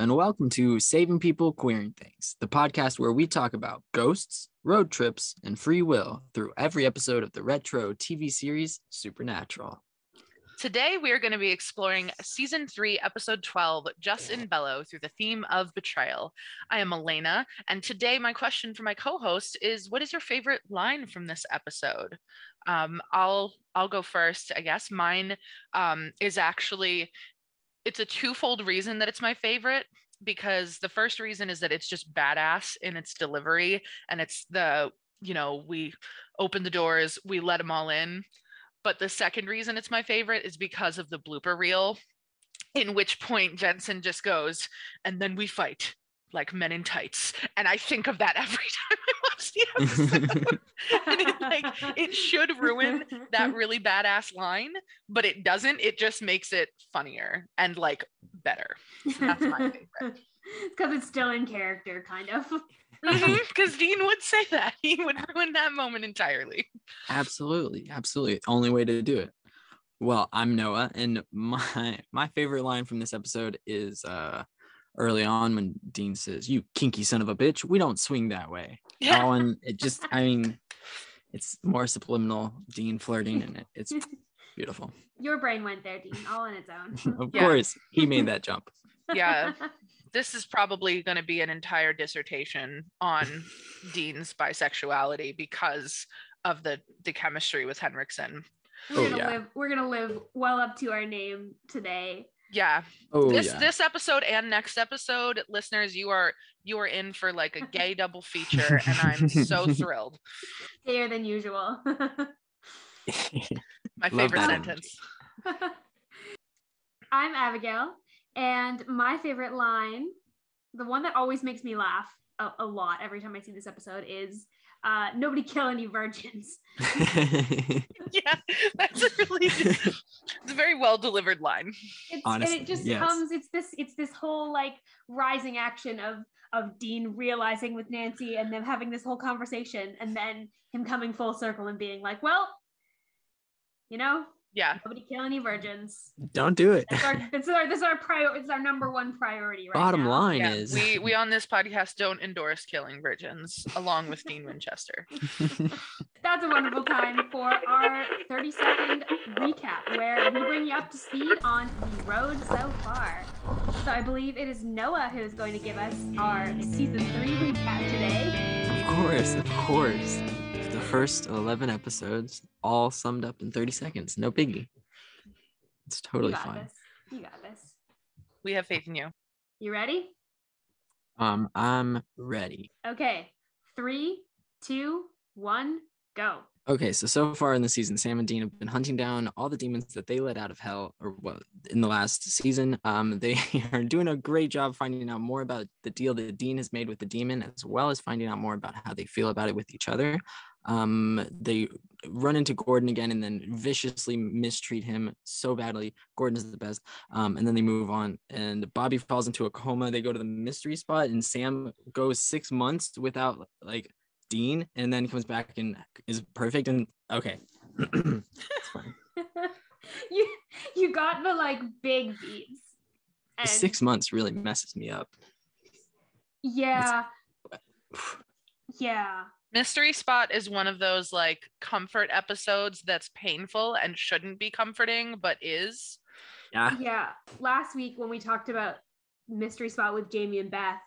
And welcome to Saving People Queering Things, the podcast where we talk about ghosts, road trips, and free will through every episode of the retro TV series Supernatural. Today, we are going to be exploring season three, episode 12, Jus in Bello, through the theme of betrayal. I am Elena, and today, my question for my co host is What is your favorite line from this episode? Um, I'll I'll go first, I guess. Mine um, is actually it's a twofold reason that it's my favorite because the first reason is that it's just badass in its delivery and it's the you know we open the doors we let them all in. But the second reason it's my favorite is because of the blooper reel in which point jensen just goes and then we fight like men in tights and i think of that every time i watch the episode and it, like it should ruin that really badass line but it doesn't it just makes it funnier and like better that's my favorite because it's still in character, kind of. because dean would say that he would ruin that moment entirely Absolutely, absolutely. Only way to do it. Well, I'm Noah, and my my favorite line from this episode is uh early on when Dean says, "You kinky son of a bitch, we don't swing that way." Yeah. Oh, and it just, I mean, it's more subliminal Dean flirting, and it, it's beautiful. Your brain went there, Dean, all on its own. Of Yeah. course, he made that jump. yeah this is probably going to be an entire dissertation on dean's bisexuality because of the the chemistry with henriksen we're Oh, gonna yeah. live. We're gonna live well up to our name today. Yeah Oh this yeah. this episode and next episode listeners you are you are in for like a gay double feature and i'm so thrilled Gayer than usual. my favorite sentence I'm Abigail, and my favorite line, the one that always makes me laugh a, a lot every time I see this episode, is uh, "Nobody kill any virgins." yeah that's a really it's a very well delivered line It's, Honestly, and it just yes. comes. It's this. It's this whole like rising action of of Dean realizing with Nancy and them having this whole conversation, and then him coming full circle and being like, "Well, you know, yeah nobody kill any virgins." Don't do it. It's our, it's our, this is our prior. It's our number one priority right Bottom now. line yeah, is we we on this podcast don't endorse killing virgins along with dean winchester That's a wonderful time for our 30 second recap where we bring you up to speed on the road so far. So I believe it is Noah who is going to give us our season three recap today. Of course, of course. The first 11 episodes all summed up in 30 seconds. No biggie. It's totally you fine. this. You got this. we have faith in you You ready? Um, I'm ready. Okay. Three, two, one, go. Okay, so so far in the season, Sam and Dean have been hunting down all the demons that they let out of hell, or what in the last season. Um, they are doing a great job finding out more about the deal that Dean has made with the demon, as well as finding out more about how they feel about it with each other. Um, they run into Gordon again and then viciously mistreat him so badly. Gordon is the best. Um, and then they move on, and Bobby falls into a coma. They go to the mystery spot, and Sam goes six months without like Dean, and then comes back and is perfect. And okay, it's fine. you you got the like big beats. And six months really messes me up. yeah. Yeah. Mystery Spot is one of those like comfort episodes that's painful and shouldn't be comforting, but is. Yeah, Yeah. Last week when we talked about Mystery Spot with Jamie and Beth,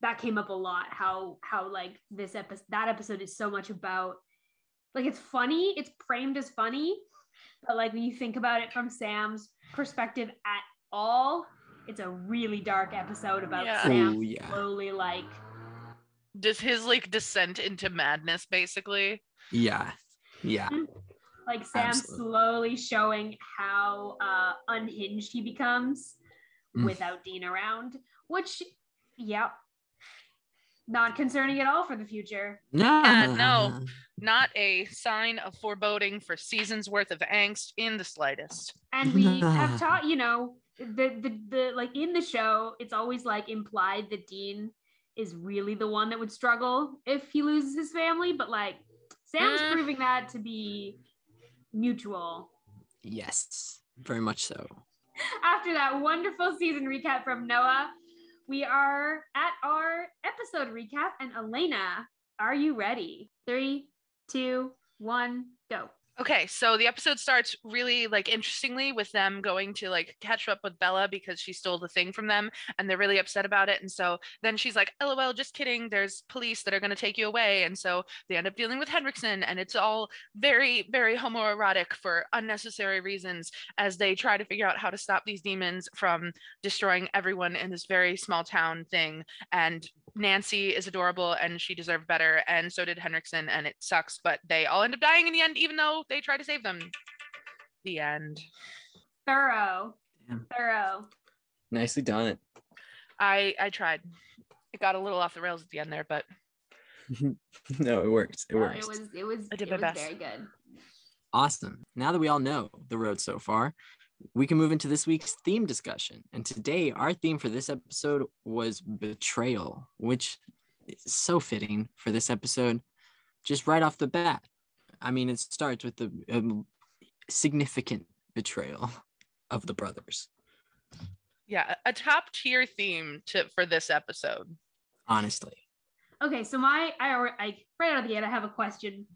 that came up a lot. How how like this episode that episode is so much about like it's funny, it's framed as funny, but like when you think about it from Sam's perspective at all, it's a really dark episode about Yeah. Sam Oh, yeah. slowly like Does his like descent into madness basically? yeah, yeah. like Sam Absolutely. slowly showing how uh unhinged he becomes Mm. without Dean around, which yeah, not concerning at all for the future. No, no. Not a sign of foreboding for seasons worth of angst in the slightest. And we have taught, you know, the, the the like in the show, it's always like implied that Dean is really the one that would struggle if he loses his family, but like Sam's Mm. proving that to be mutual. Yes, very much so. After that wonderful season recap from Noah, we are at our episode recap. And Elena, are you ready? Three, two, one, go. Okay, so the episode starts really like interestingly with them going to like catch up with Bella because she stole the thing from them and they're really upset about it. And so then she's like, LOL, just kidding. There's police that are going to take you away. And so they end up dealing with Henriksen and it's all very, very homoerotic for unnecessary reasons as they try to figure out how to stop these demons from destroying everyone in this very small town thing. And Nancy is adorable and she deserved better. And so did Henriksen. And it sucks, but they all end up dying in the end, even though they try to save them. The end. Thorough. Damn. Thorough. Nicely done. I I tried. It got a little off the rails at the end there, but no, it worked. It No, worked. it was it was I did it my was best. very good. Awesome. Now that we all know the road so far, we can move into this week's theme discussion. And today, our theme for this episode was betrayal, which is so fitting for this episode, just right off the bat. I mean, it starts with the um, significant betrayal of the brothers, yeah, a top tier theme to for this episode. honestly. Okay, so my I, alre- I right out of the gate I have a question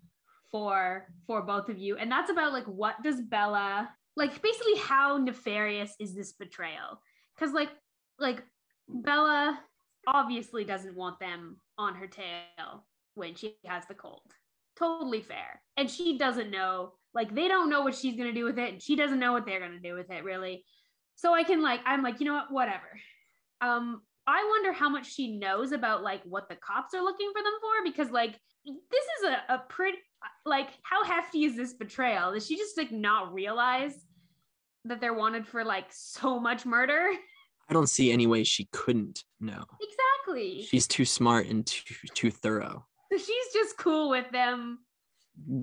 for for both of you, and that's about like what does Bella like? Basically, how nefarious is this betrayal? Because like like Bella obviously doesn't want them on her tail when she has the cold. Totally fair, and she doesn't know. Like they don't know what she's gonna do with it, and she doesn't know what they're gonna do with it really. So I can like I'm like you know what whatever. Um, I wonder how much she knows about like what the cops are looking for them for because like this is a, a pretty like how hefty is this betrayal? Does she just like not realize that they're wanted for like so much murder? I don't see any way she couldn't know. Exactly. She's too smart and too, too thorough. So she's just cool with them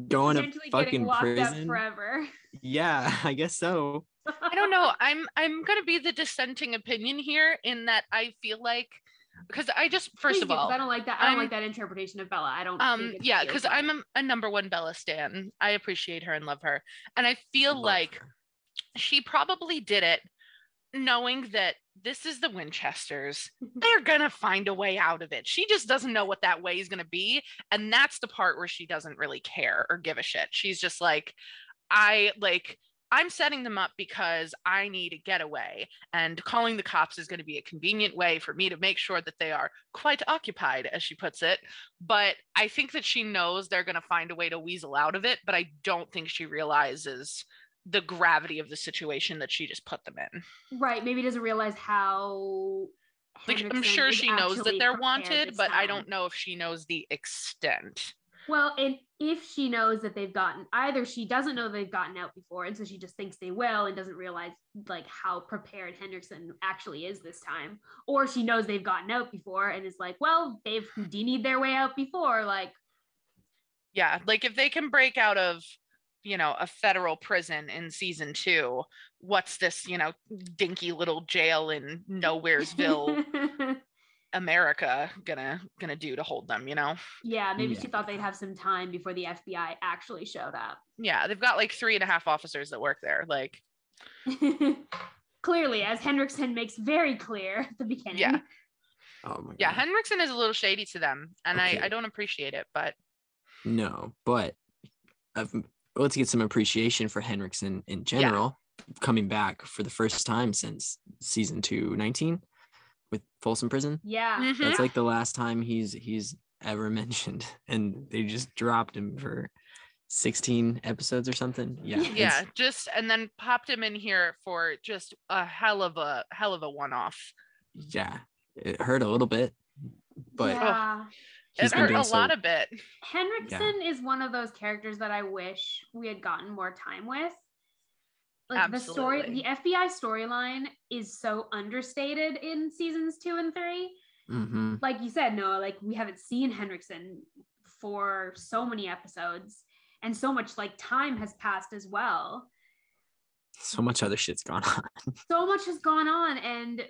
Going to fucking prison. forever. Yeah, I guess so. I don't know. I'm I'm gonna be the dissenting opinion here in that I feel like because I just first Please of do, 'cause all I don't like that. I don't I'm- like that interpretation of Bella. I don't. um yeah because i'm a, a number one bella stan i appreciate her and love her and i feel Love like her. she probably did it knowing that this is the winchesters. They're gonna find a way out of it. She just doesn't know what that way is gonna be. And that's the part where she doesn't really care or give a shit. She's just like i like i'm setting them up because i need a getaway. And calling the cops is going to be a convenient way for me to make sure that they are quite occupied as she puts it. But i think that she knows they're going to find a way to weasel out of it but i don't think she realizes the gravity of the situation that she just put them in right. Maybe doesn't realize how. like i'm sure she knows that they're wanted but i don't know if she knows the extent Well, and if she knows that they've gotten either she doesn't know they've gotten out before, and so she just thinks they will and doesn't realize like how prepared Henriksen actually is this time, or she knows they've gotten out before and is like, well, they've hmm. Houdini'd their way out before, like yeah like if they can break out of you know a federal prison in season two what's this you know dinky little jail in nowheresville america gonna gonna do to hold them you know yeah, maybe Yeah. she thought they'd have some time before the FBI actually showed up. yeah they've got like three and a half officers that work there like Clearly, as Henriksen makes very clear at the beginning. Yeah. Oh my yeah god. henriksen is a little shady to them and Okay. i i don't appreciate it but No, but uh, let's get some appreciation for Henriksen in general, coming back for the first time since season two, 19 with Folsom Prison. Yeah. Mhm. That's like the last time he's he's ever mentioned, and they just dropped him for 16 episodes or something. Yeah, yeah just and then popped him in here for just a hell of a hell of a one-off yeah. It hurt a little bit, but yeah. He's it been hurt doing a so. lot of bit Henriksen is one of those characters that I wish we had gotten more time with. Like the story, the FBI storyline is so understated in seasons two and three. Mhm. Like you said, Noah, like we haven't seen Henriksen for so many episodes, and so much like time has passed as well. so much other shit's gone on. so much has gone on and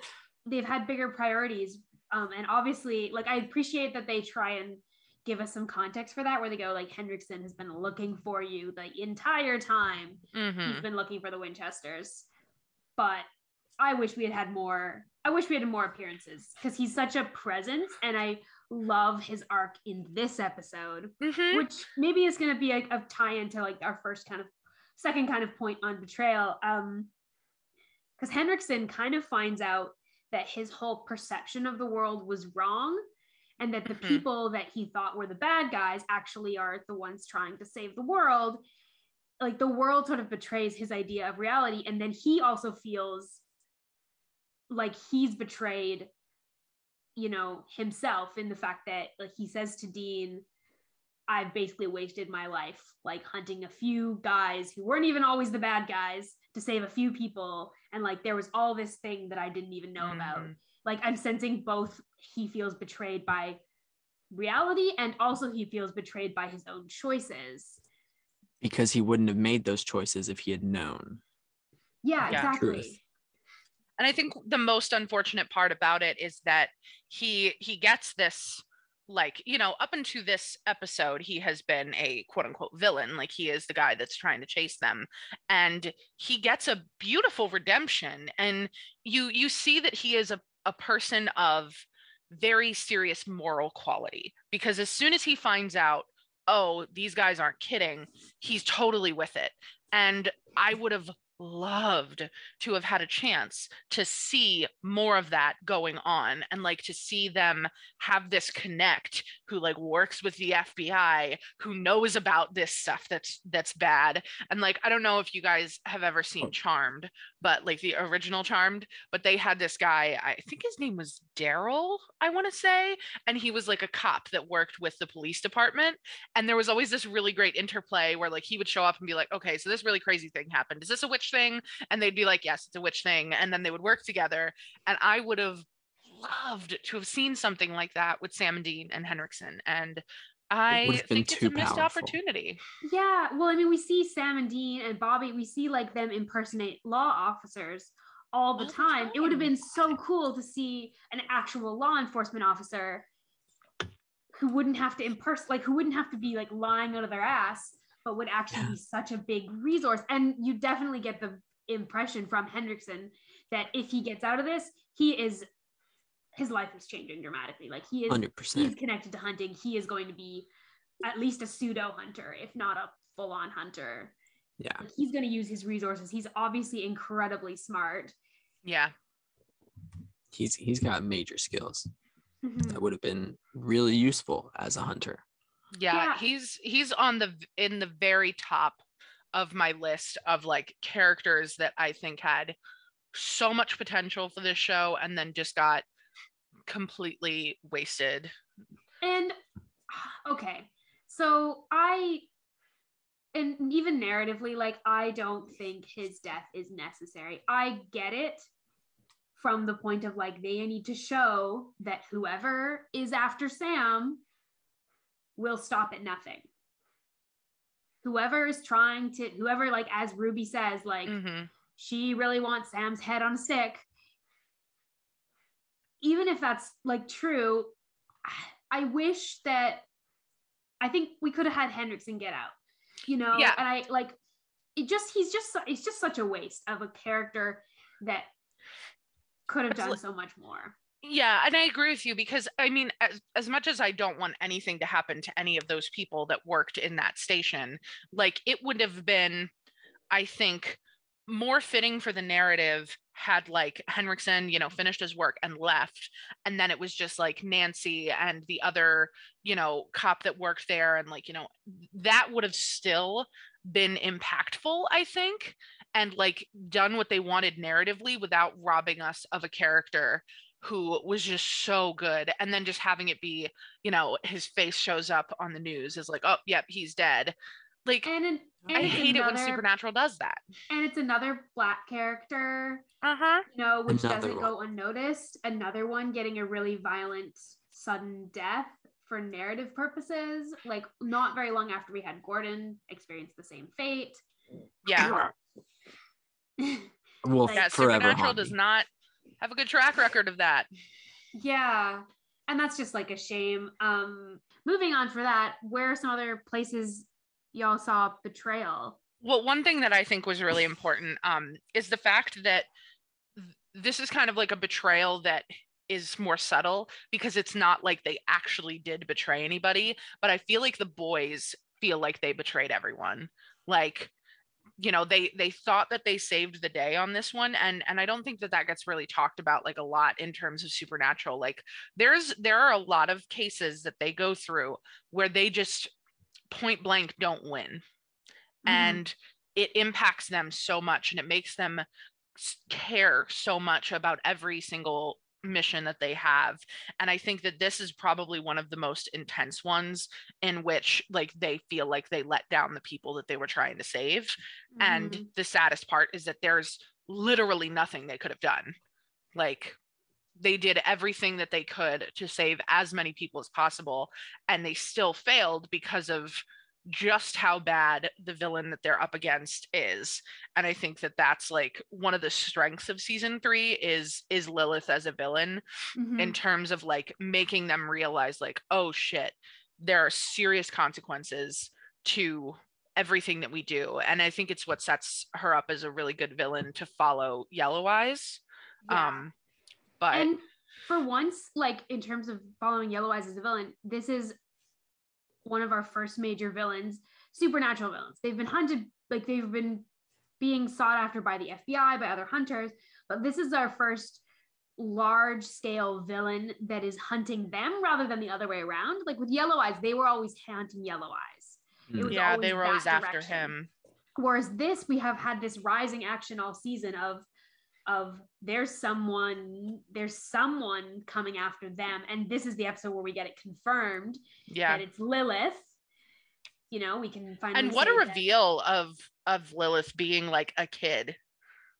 they've had bigger priorities um and obviously like i appreciate that they try and give us some context for that where they go like henriksen has been looking for you the entire time Mhm. he's been looking for the winchesters but I wish we had had more. I wish we had more appearances because he's such a presence, and I love his arc in this episode, Mhm. which maybe is going to be a, a tie into like our first kind of second kind of point on betrayal. Um, because Henriksen kind of finds out that his whole perception of the world was wrong, and that the Mhm. people that he thought were the bad guys actually are the ones trying to save the world. Like the world sort of betrays his idea of reality, and then he also feels like he's betrayed you know himself in the fact that like he says to dean i've basically wasted my life like hunting a few guys who weren't even always the bad guys to save a few people and like there was all this thing that i didn't even know about Mhm. like i'm sensing both he feels betrayed by reality and also he feels betrayed by his own choices because he wouldn't have made those choices if he had known. yeah, Yeah. exactly Truth. and i think the most unfortunate part about it is that he he gets this like you know up into this episode he has been a quote unquote villain like he is the guy that's trying to chase them and he gets a beautiful redemption and you you see that he is a, a person of very serious moral quality because as soon as he finds out oh these guys aren't kidding he's totally with it and i would have loved to have had a chance to see more of that going on and like to see them have this connect who like works with the FBI who knows about this stuff that's that's bad. And like I don't know if you guys have ever seen Oh. Charmed but like the original Charmed but they had this guy I think his name was Daryl I want to say and he was like a cop that worked with the police department. And there was always this really great interplay where like he would show up and be like okay so this really crazy thing happened. Is this a witch thing? And they'd be like yes it's a witch thing. And then they would work together. And i would have loved to have seen something like that with sam and dean and henriksen and i would've think it's too a missed powerful. opportunity Yeah, well, I mean, we see Sam and Dean and Bobby, we see like them impersonate law officers all the All the time. It would have been so cool to see an actual law enforcement officer who wouldn't have to imperson like who wouldn't have to be like lying out of their ass, but would actually Yeah. be such a big resource. And you definitely get the impression from Henriksen that if he gets out of this, he is his life is changing dramatically. Like he is Hundred he's connected to hunting. He is going to be at least a pseudo hunter, if not a full on hunter. Yeah. Like, he's going to use his resources. He's obviously incredibly smart. yeah He's he's got major skills Mhm. that would have been really useful as a hunter. yeah Yeah. he's he's on the in the very top of my list of like characters that i think had so much potential for this show and then just got completely wasted And okay, so I, and even narratively, like I don't think his death is necessary. I get it from the point of like they need to show that whoever is after Sam will stop at nothing. Whoever is trying to, whoever, like, as Ruby says, like, Mhm. she really wants Sam's head on a stick. Even if that's like true, I wish that I think we could have had Henriksen get out. You know, Yeah. and I like it just he's just it's just such a waste of a character that could have done so much more. Yeah, and I agree with you because I mean, as, as much as I don't want anything to happen to any of those people that worked in that station, like it would have been, I think, more fitting for the narrative had like Henriksen, you know, finished his work and left. And then it was just like Nancy and the other, you know, cop that worked there. And like, you know, that would have still been impactful, I think, and like done what they wanted narratively without robbing us of a character who was just so good and then just having it be you know his face shows up on the news is like oh yep he's dead like And, an, and i it's hate it when supernatural does that And it's another black character uh-huh you know, which Another doesn't go unnoticed. Another one getting a really violent, sudden death for narrative purposes. Like not very long after we had Gordon experience the same fate. yeah Will Like- yeah forever supernatural does not have a good track record of that yeah, and that's just like a shame. Um, moving on for that, where are some other places y'all saw betrayal? well one thing that i think was really important um is the fact that th- this is kind of like a betrayal that is more subtle because it's not like they actually did betray anybody, but I feel like the boys feel like they betrayed everyone. Like you know they they thought that they saved the day on this one and and i don't think that that gets really talked about like a lot in terms of supernatural like there's there are a lot of cases that they go through where they just point blank don't win mm-hmm. and it impacts them so much and it makes them care so much about every single mission that they have and i think that this is probably one of the most intense ones in which like they feel like they let down the people that they were trying to save mm-hmm. and the saddest part is that there's literally nothing they could have done like they did everything that they could to save as many people as possible and they still failed because of just how bad the villain that they're up against is and i think that that's like one of the strengths of season 3 is is lilith as a villain mm-hmm. in terms of like making them realize like oh shit there are serious consequences to everything that we do and i think it's what sets her up as a really good villain to follow yellow eyes yeah. um but and for once like in terms of following yellow eyes as a villain this is one of our first major villains, supernatural villains. They've been hunted, like they've been being sought after by the FBI, by other hunters, but this is our first large scale villain that is hunting them rather than the other way around. Like with Yellow Eyes, they were always hunting Yellow Eyes. Mm. yeah, they were always direction. after him. Whereas this, we have had this rising action all season of of there's someone there's someone coming after them. And this is the episode where we get it confirmed yeah. that it's lilith. You know we can find and what a reveal that. of of lilith being like a kid.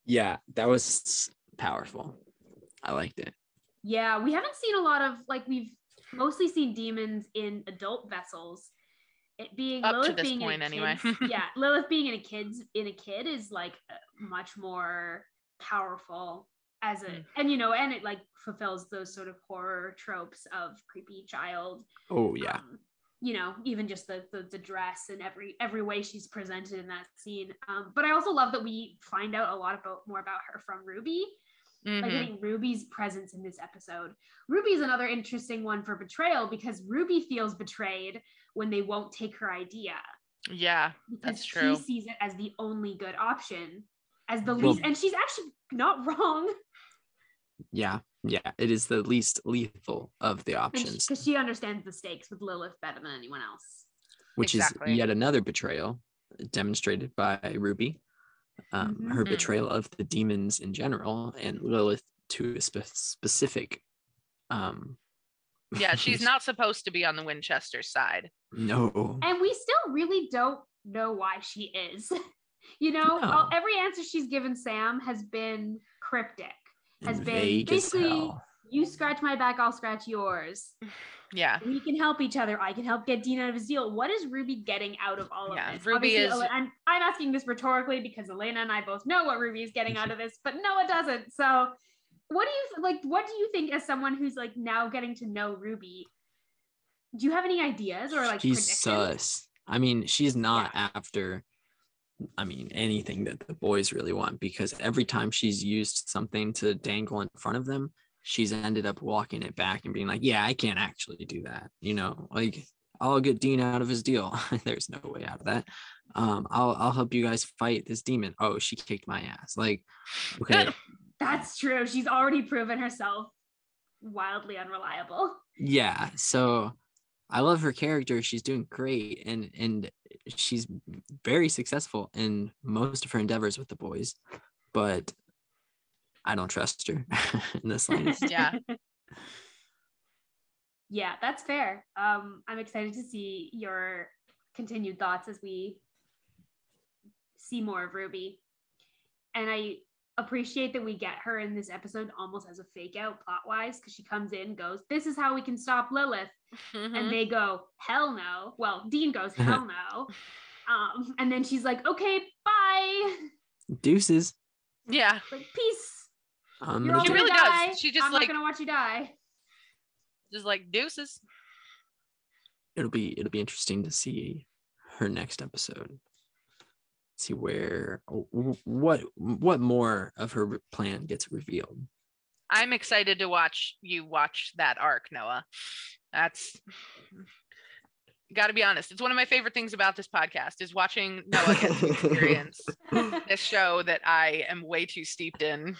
Yeah that was powerful. I liked it. Yeah we haven't seen a lot of like we've mostly seen demons in adult vessels. It being up Lilith to this point anyway. yeah Lilith being in a kid's in a kid is like uh, much more powerful as a mm. and you know and it like fulfills those sort of horror tropes of creepy child oh yeah. um, you know even just the, the, the dress and every every way she's presented in that scene. Um but i also love that we find out a lot about more about her from ruby. Mm-hmm. like getting ruby's presence in this episode ruby is another interesting one for betrayal because ruby feels betrayed when they won't take her idea. Yeah because that's true. she sees it as the only good option as the least, and she's actually not wrong. Yeah, yeah, it is the least lethal of the options because she, she, understands the stakes with Lilith better than anyone else. Which exactly. is yet another betrayal demonstrated by Ruby. Um, mm-hmm. Her betrayal of the demons in general, and Lilith to a spe- specific. Um, yeah, she's not supposed to be on the Winchester side. No. And we still really don't know why she is. You know, no. all, every answer she's given Sam has been cryptic, has been basically you scratch my back, I'll scratch yours. Yeah. We can help each other. I can help get Dean out of his deal. What is Ruby getting out of all of this? Ruby Obviously, is. I'm, I'm asking this rhetorically because Elena and I both know what Ruby is getting out of this, but Noah doesn't. So, what do you like? What do you think as someone who's like now getting to know Ruby? Do you have any ideas or like? She's sus. I mean, she's not yeah. after I mean, anything that the boys really want because every time she's used something to dangle in front of them, she's ended up walking it back and being like, Yeah, I can't actually do that. You know, like I'll get Dean out of his deal. There's no way out of that. Um, I'll I'll help you guys fight this demon. Oh, she kicked my ass. Like, okay. That's true. She's already proven herself wildly unreliable. Yeah. So I love her character. She's doing great and and she's very successful in most of her endeavors with the boys, but I don't trust her in this line. yeah. Yeah, that's fair. Um, I'm excited to see your continued thoughts as we see more of Ruby. And I appreciate that we get her in this episode almost as a fake out plot wise because she comes in goes this is how we can stop lilith. Mm-hmm. and they go hell no. Well dean goes hell no. Um, and then she's like okay bye. Deuces. Yeah. Like peace. Um, she really die. does she just i'm like, not gonna watch you die. Just like deuces. It'll be it'll be interesting to see her next episode see where what what more of her plan gets revealed. I'm excited to watch you watch that arc, Noah. That's got to be honest. It's one of my favorite things about this podcast is watching Noah get to experience this show that I am way too steeped in.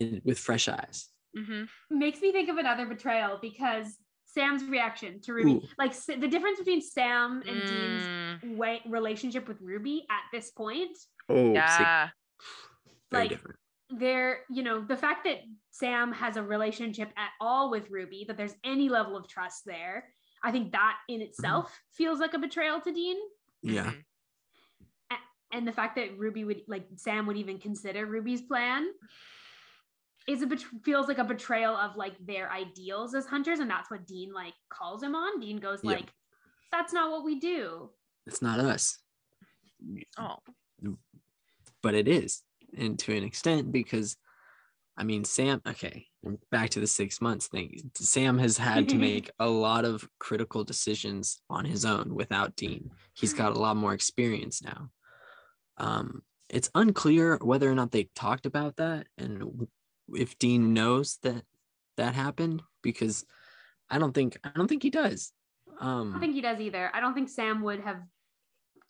in with fresh eyes. hmm Makes me think of another betrayal because Sam's reaction to Ruby, Ooh. like the difference between Sam and Dean's Mm, way relationship with Ruby at this point, Oh, yeah. like- different. there, you know, the fact that Sam has a relationship at all with Ruby, that there's any level of trust there, I think that in itself feels like a betrayal to Dean. Yeah. Mhm. And the fact that Ruby would like Sam would even consider Ruby's plan is a bet- feels like a betrayal of like their ideals as hunters, and that's what Dean like calls him on. Dean goes Yeah. like, "That's not what we do." It's not us. Oh, but it is and to an extent because i mean sam okay back to the six months thing sam has had to make a lot of critical decisions on his own without dean he's got a lot more experience now um it's unclear whether or not they talked about that and if dean knows that that happened because i don't think i don't think he does Um, I don't think he does either. I don't think Sam would have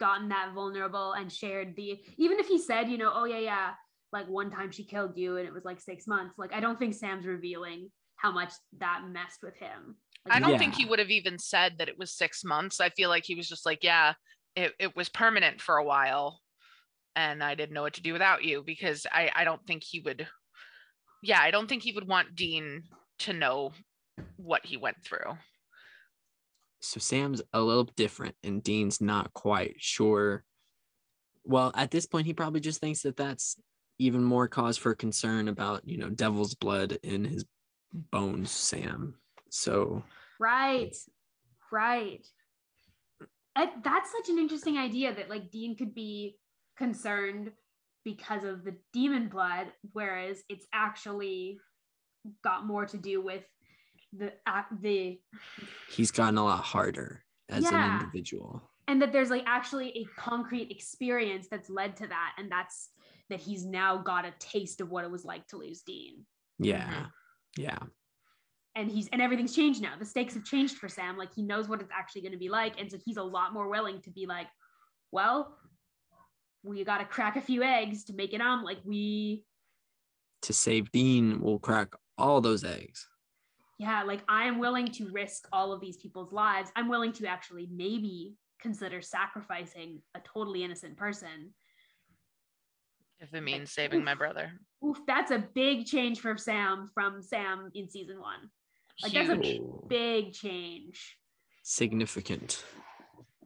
gotten that vulnerable and shared the even if he said, you know, oh yeah, yeah, like one time she killed you and it was like six months. Like I don't think Sam's revealing how much that messed with him. Like, I don't think he would have even said that it was six months. I feel like he was just like, yeah, it, it was permanent for a while and I didn't know what to do without you because I, I don't think he would, yeah, I don't think he would want Dean to know what he went through. so Sam's a little different and Dean's not quite sure. Well, at this point, he probably just thinks that that's even more cause for concern about, you know, devil's blood in his bones, Sam. So, Right. Right. That's such an interesting idea that like Dean could be concerned because of the demon blood, whereas it's actually got more to do with the uh, the he's gotten a lot harder as Yeah. an individual. and that there's like actually a concrete experience that's led to that and that's that he's now got a taste of what it was like to lose dean Yeah. Yeah. and he's and everything's changed now the stakes have changed for sam like he knows what it's actually going to be like and so he's a lot more willing to be like well we got to crack a few eggs to make it on like we To save Dean, we'll crack all those eggs. yeah like i am willing to risk all of these people's lives i'm willing to actually maybe consider sacrificing a totally innocent person If it means saving my brother. Oof, that's a big change for Sam from Sam in season one. Like, that's a Big change, significant.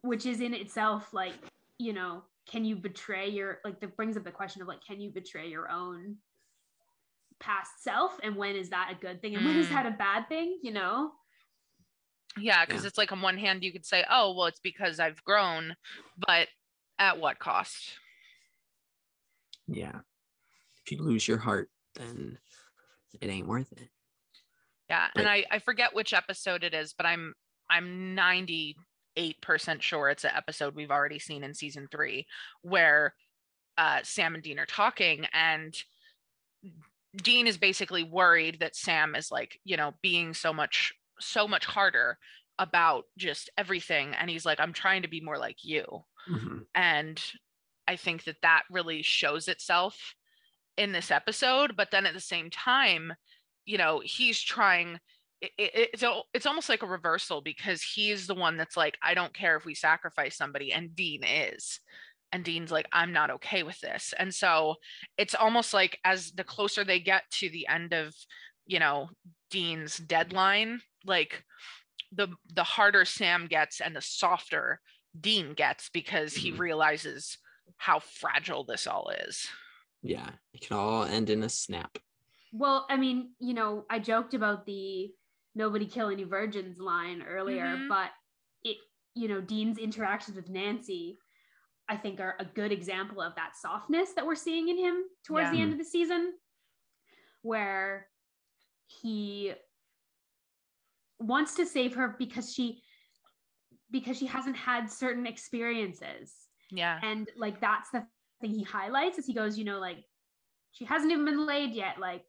which is in itself like, you know, can you betray your like that brings up the question of like, can you betray your own past self? And when is that a good thing? And when is Mm. that a bad thing? You know? Yeah, because Yeah. it's like on one hand you could say, oh, well, it's because I've grown, but at what cost? Yeah. If you lose your heart, then it ain't worth it. Yeah, and I I forget which episode it is, but I'm I'm 98% sure it's an episode we've already seen in season 3 where uh Sam and Dean are talking and Dean is basically worried that Sam is like, you know, being so much so much harder about just everything and he's like I'm trying to be more like you. Mhm. and i think that that really shows itself in this episode but then at the same time you know he's trying it, it, it's al- it's almost like a reversal because he's the one that's like i don't care if we sacrifice somebody and dean is and dean's like i'm not okay with this and so it's almost like as the closer they get to the end of you know dean's deadline like the the harder sam gets and the softer dean gets because he Mhm. realizes how fragile this all is Yeah. It can all end in a snap. Well, I mean, you know, I joked about the nobody kill any virgins line earlier, Mhm. but it, you know, Dean's interactions with Nancy, I think are a good example of that softness that we're seeing in him towards the end of the season, where he wants to save her because she because she hasn't had certain experiences Yeah. and like that's the thing he highlights as he goes you know like she hasn't even been laid yet like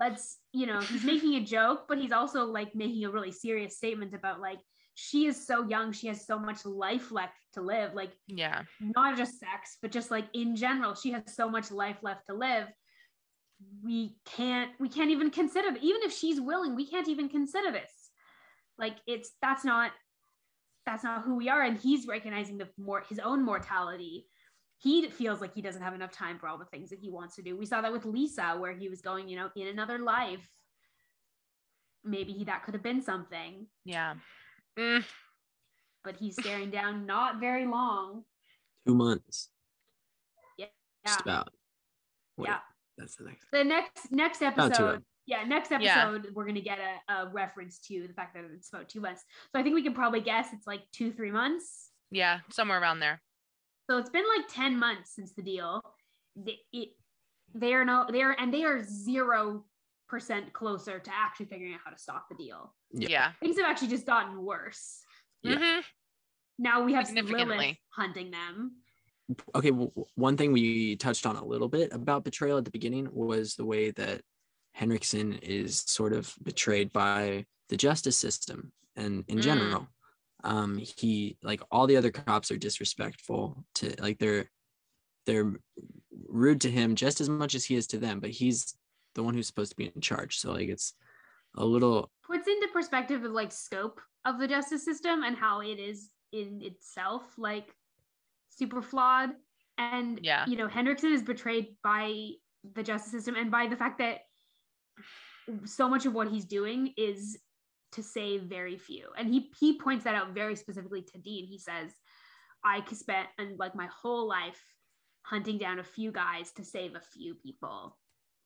let's you know he's making a joke but he's also like making a really serious statement about like she is so young she has so much life left to live like Yeah. not just sex but just like in general she has so much life left to live. We can't we can't even consider even if she's willing we can't even consider this. Like it's that's not that's not who we are and he's recognizing the more his own mortality he feels like he doesn't have enough time for all the things that he wants to do we saw that with lisa where he was going you know in another life maybe he that could have been something Yeah. Mm, but he's staring down not very long Two months. yeah Just about. Wait, Yeah. That's the next. the next next episode yeah next Yeah. episode we're gonna get a, a reference to the fact that it's about two months so i think we can probably guess it's like two three months yeah. Somewhere around there. So it's been like 10 months since the deal they, it, they are no they are and they are zero percent closer to actually figuring out how to stop the deal Yeah. Yeah. things have actually just gotten worse Yeah. Mhm. now we have Significantly. Lilith hunting them okay w- w- one thing we touched on a little bit about betrayal at the beginning was the way that henriksen is sort of betrayed by the justice system and in Mm. general um he like all the other cops are disrespectful to like they're they're rude to him just as much as he is to them but he's the one who's supposed to be in charge so like it's a little puts into perspective of like scope of the justice system and how it is in itself like super flawed and Yeah. you know henriksen is betrayed by the justice system and by the fact that so much of what he's doing is to save very few. And he he points that out very specifically to dean. He says i could spent and like my whole life hunting down a few guys to save a few people.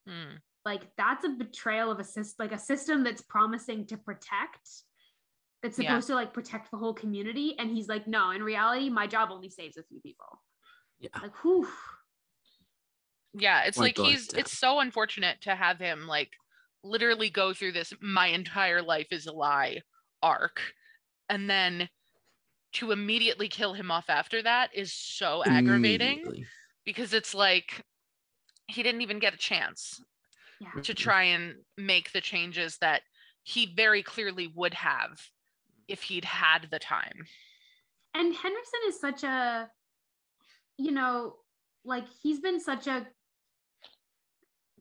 Mm. like that's a betrayal of a system like a system that's promising to protect that's Yeah. supposed to like protect the whole community. And he's like no in reality my job only saves a few people. Yeah. Like whew. Yeah. It's Like like he's, last it's so unfortunate to have him like literally go through this my entire life is a lie arc. And then to immediately kill him off after that is so aggravating because it's like he didn't even get a chance yeah to try and make the changes that he very clearly would have if he'd had the time. and henriksen is such a you know like he's been such a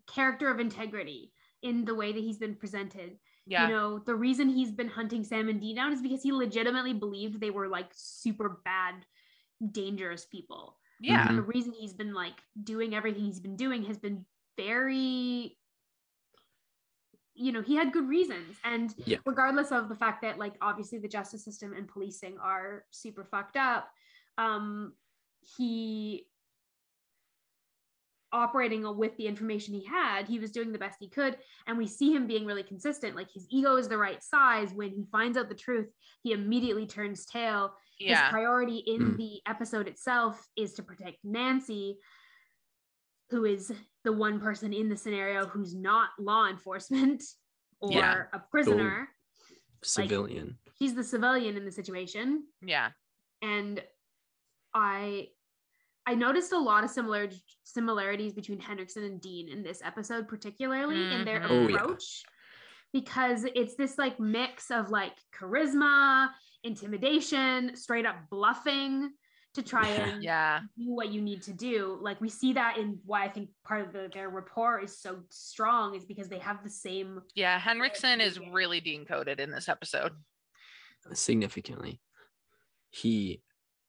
character of integrity in the way that he's been presented Yeah. you know the reason he's been hunting sam and dean down is because he legitimately believed they were like super bad dangerous people yeah. And the reason he's been like doing everything he's been doing has been very you know he had good reasons and Yeah. regardless of the fact that like obviously the justice system and policing are super fucked up um he operating with the information he had he was doing the best he could and we see him being really consistent like his ego is the right size when he finds out the truth he immediately turns tail his priority in Mm. the episode itself is to protect Nancy, who is the one person in the scenario who's not law enforcement or Yeah. a prisoner. civilian She's the civilian in the situation. Yeah. And I I noticed a lot of similar similarities between Henriksen and Dean in this episode, particularly in their Mhm. Oh, yeah. approach. Because it's this like mix of like charisma, intimidation, straight up bluffing to try and Yeah. do what you need to do. Like we see that in why I think part of the, their rapport is so strong is because they have the same. Yeah. Henriksen is really being coded in this episode. significantly he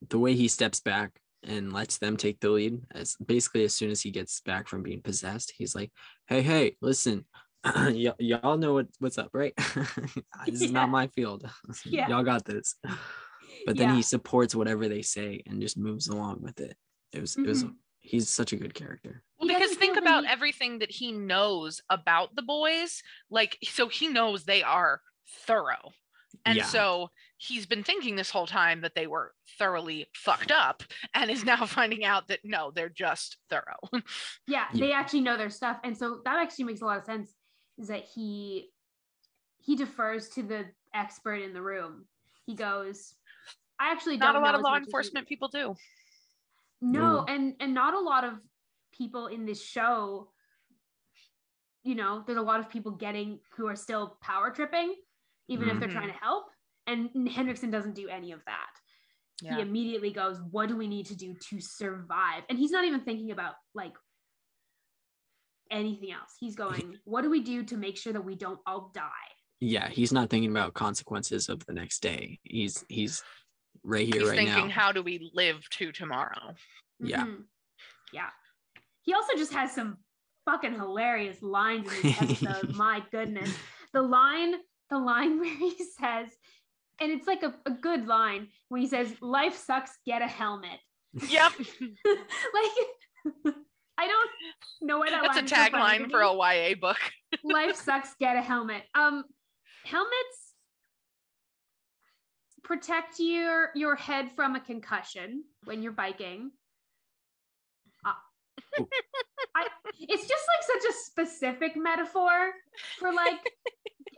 the way he steps back and lets them take the lead as basically as soon as he gets back from being possessed he's like hey hey listen y- y'all know what, what's up right this is Yeah. not my field Yeah. y'all got this but then Yeah. he supports whatever they say and just moves along with it it was it was Mhm. he's such a good character Well, because think feel about everything that he knows about the boys. Like, so he knows they are thorough. And yeah so he's been thinking this whole time that they were thoroughly fucked up and is now finding out that no, they're just thorough. Yeah, Yeah. they actually know their stuff, and so that actually makes a lot of sense. Is that he he defers to the expert in the room. He goes, "I actually Not don't a lot of law much as you enforcement people do. no No. and and not a lot of people in this show you know there's a lot of people getting who are still power tripping even if they're trying to help and henriksen doesn't do any of that Yeah. he immediately goes what do we need to do to survive and he's not even thinking about like anything else he's going what do we do to make sure that we don't all die Yeah, he's not thinking about consequences of the next day. He's he's right here, He's right thinking, now. how do we live to tomorrow? Yeah. Mhm. yeah he also just has some fucking hilarious lines in this episode my goodness the line the line where he says and it's like a, a good line when he says life sucks get a helmet. Yep. like I don't know what that That's a line is so funny to tagline for a YA book. life sucks get a helmet. Um helmets protect your your head from a concussion when you're biking. Uh, I, it's just like such a specific metaphor for like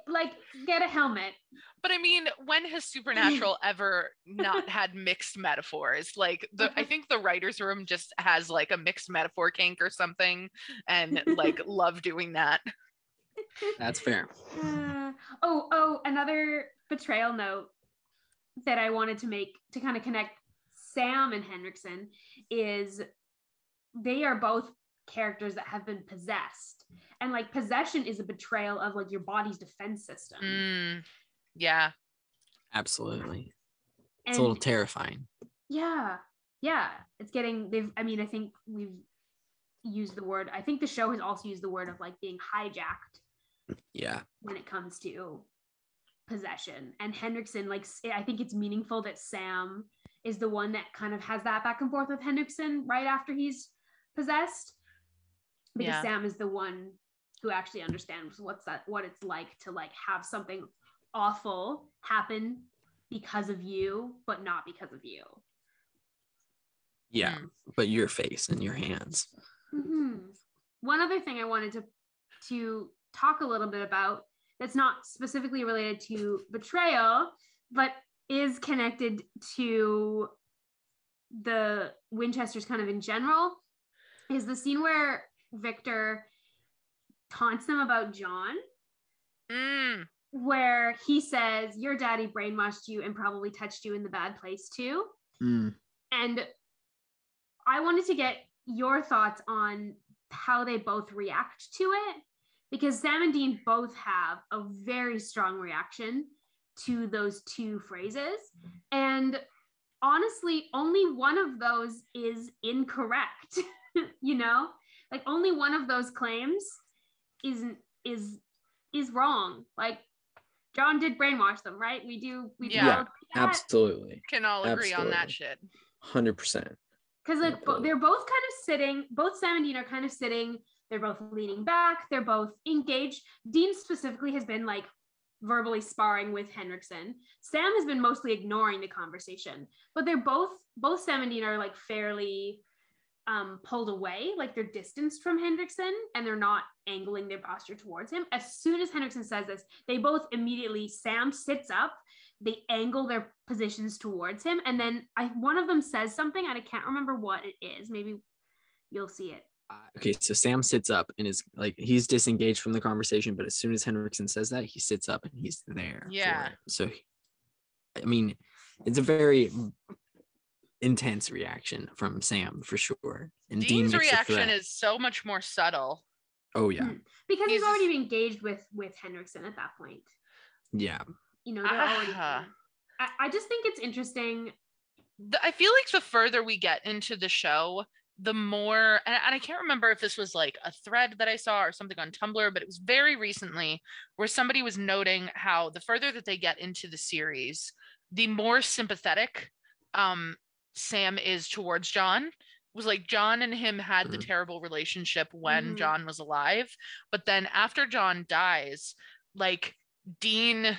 like get a helmet But I mean, when has Supernatural ever not had mixed metaphors? Like the I think the writers' room just has like a mixed metaphor kink or something and like love doing that. That's fair. Uh, oh, oh, another betrayal note that I wanted to make to kind of connect Sam and Henriksen is they are both characters that have been possessed. And like possession is a betrayal of like your body's defense system. Mm, yeah. Absolutely. It's And a little terrifying. yeah, yeah, it's getting they've I mean, I think we've used the word, I think the show has also used the word of like being hijacked Yeah. when it comes to possession. And Henriksen, like, i think it's meaningful that Sam is the one that kind of has that back and forth with Henriksen right after he's possessed, because Yeah. Sam is the one who actually understands what's that, what it's like to like have something awful happen because of you, but not because of you. Yeah. Mm. But your face and your hands. Mhm. One other thing I wanted to to talk a little bit about that's not specifically related to betrayal, but is connected to the Winchesters kind of in general, is the scene where Victor taunts them about John, Mm, where he says, Your daddy brainwashed you and probably touched you in the bad place too. Mm. And I wanted to get your thoughts on how they both react to it because Sam and Dean both have a very strong reaction to those two phrases. And honestly, only one of those is incorrect. you know? Like only one of those claims isn't is is wrong. Like John did brainwash them, right? We do we do Yeah. all agree that? Absolutely. can all agree on that shit. Hundred percent. because like bo- they're both kind of sitting both sam and dean are kind of sitting they're both leaning back they're both engaged dean specifically has been like verbally sparring with henriksen sam has been mostly ignoring the conversation but they're both both sam and dean are like fairly um pulled away like they're distanced from henriksen and they're not angling their posture towards him as soon as henriksen says this they both immediately sam sits up they angle their positions towards him and then I one of them says something and I can't remember what it is. Maybe you'll see it. Uh, okay, so Sam sits up and is like he's disengaged from the conversation, but as soon as Henriksen says that, he sits up and he's there. Yeah. So, I mean, it's a very intense reaction from Sam for sure. And Dean's makes a reaction is so much more subtle. Oh yeah, Hmm. Because he's, He's- already been engaged with with Henriksen at that point. yeah. You know, they're already Ah. I, I just think it's interesting. the, I feel like the further we get into the show, the more, and, and I can't remember if this was like a thread that I saw or something on Tumblr, but it was very recently where somebody was noting how the further that they get into the series, the more sympathetic um, Sam is towards John. Was like John and him had the Mhm. terrible relationship when Mhm. John was alive, but then after John dies, like Dean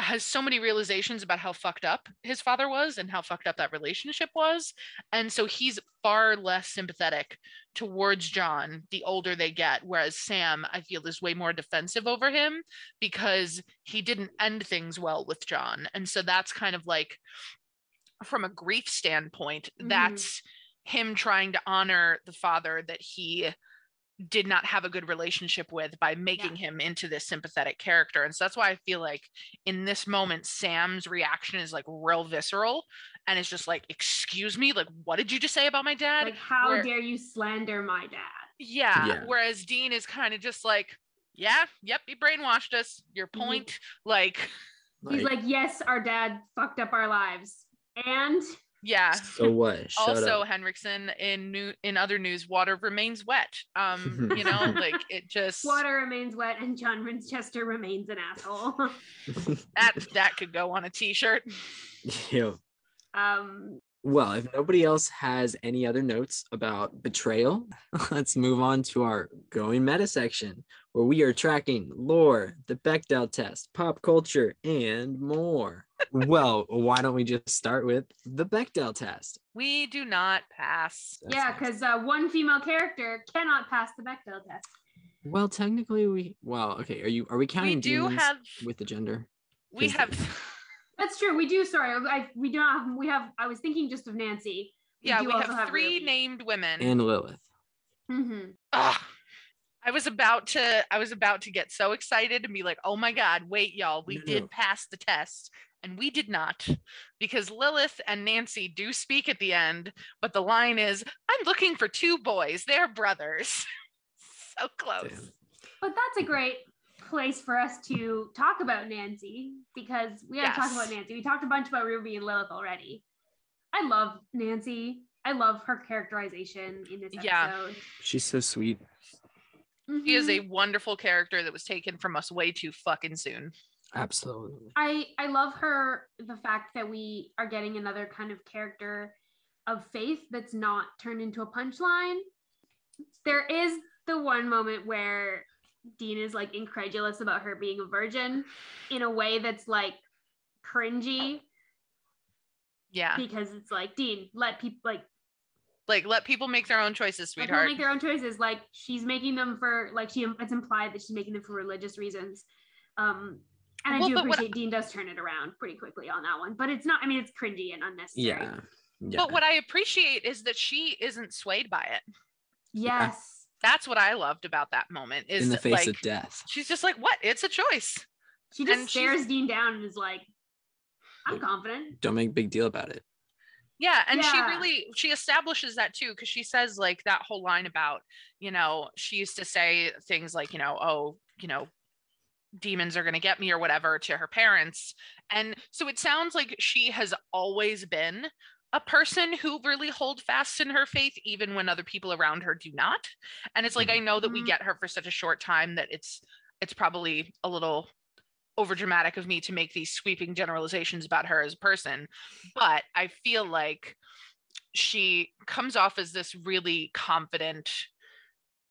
has so many realizations about how fucked up his father was and how fucked up that relationship was. And so he's far less sympathetic towards John the older they get. Whereas Sam, I feel, is way more defensive over him because he didn't end things well with John. And so that's kind of like, from a grief standpoint, Mhm. that's him trying to honor the father that he did not have a good relationship with by making yeah. him into this sympathetic character. And so that's why I feel like in this moment, Sam's reaction is like real visceral and it's just like, excuse me, like, what did you just say about my dad? Like, how Where, dare you slander my dad? Yeah. yeah. Whereas Dean is kind of just like, yeah, yep, you brainwashed us. Your mm-hmm. point, mm-hmm. like, he's like, yes, our dad fucked up our lives. And yeah. So what? Shut also, up. Henriksen in new in other news, water remains wet. Um, you know, like it just water remains wet, and John Winchester remains an asshole. that that could go on a t-shirt. Yeah. Um. Well, if nobody else has any other notes about betrayal, let's move on to our going meta section, where we are tracking lore, the Bechdel test, pop culture, and more well, why don't we just start with the Bechdel test? We do not pass. That's yeah, because uh, one female character cannot pass the Bechdel test. Well, technically, we well, okay. Are you are we counting? We do have with the gender. We have. That's true. We do. Sorry, I, we do not. Have, we have. I was thinking just of Nancy. We yeah, we have, have three named women and Lilith. Mm-hmm. I was about to I was about to get so excited and be like, "Oh my god, wait y'all, we no, did no. pass the test." And we did not because Lilith and Nancy do speak at the end, but the line is, "I'm looking for two boys. They're brothers." so close. Damn. But that's a great place for us to talk about Nancy because we have yes. to talk about Nancy. We talked a bunch about Ruby and Lilith already. I love Nancy. I love her characterization in this episode. Yeah. She's so sweet. Mm-hmm. He is a wonderful character that was taken from us way too fucking soon. Absolutely. I I love her the fact that we are getting another kind of character of faith that's not turned into a punchline. There is the one moment where Dean is like incredulous about her being a virgin in a way that's like cringy. Yeah. Because it's like, Dean, let people like like let people make their own choices, sweetheart. make their own choices. Like she's making them for like she it's implied that she's making them for religious reasons. Um and well, I do appreciate Dean does turn it around pretty quickly on that one, but it's not. I mean, it's cringy and unnecessary. Yeah. yeah. But what I appreciate is that she isn't swayed by it. Yes. That's what I loved about that moment. Is in the face like, of death. She's just like, "What? It's a choice." She just and stares Dean down and is like, "I'm confident." Don't make a big deal about it. Yeah, and yeah. she really she establishes that too because she says like that whole line about, you know, she used to say things like, you know, oh, you know, demons are going to get me or whatever to her parents. And so it sounds like she has always been a person who really hold fast in her faith even when other people around her do not. And it's like I know that we mm-hmm. get her for such a short time that it's it's probably a little over dramatic of me to make these sweeping generalizations about her as a person, but I feel like she comes off as this really confident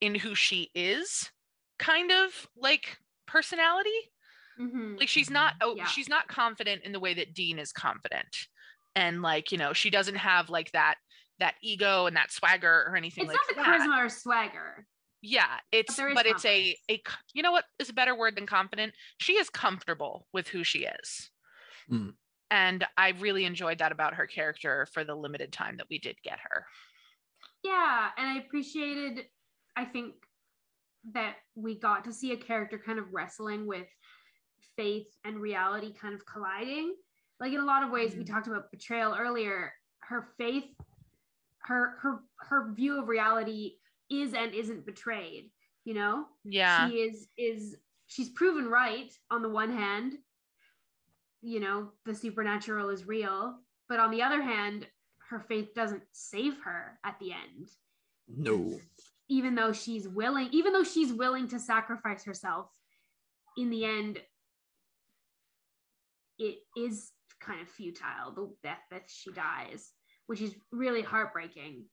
in who she is kind of like personality. Mm-hmm. Like she's not oh, yeah. she's not confident in the way that Dean is confident. And like, you know, she doesn't have like that that ego and that swagger or anything it's like not the charisma or swagger. Yeah it's but, but it's a a you know what is a better word than confident? She is comfortable with who she is. Mm. and i really enjoyed that about her character for the limited time that we did get her. Yeah and i appreciated i think that we got to see a character kind of wrestling with faith and reality kind of colliding like in a lot of ways mm. we talked about betrayal earlier. Her faith her her her view of reality is and isn't betrayed you know? Yeah. She is is she's proven right on the one hand you know the supernatural is real but on the other hand her faith doesn't save her at the end. No. Even though she's willing even though she's willing to sacrifice herself in the end it is kind of futile the death that she dies which is really heartbreaking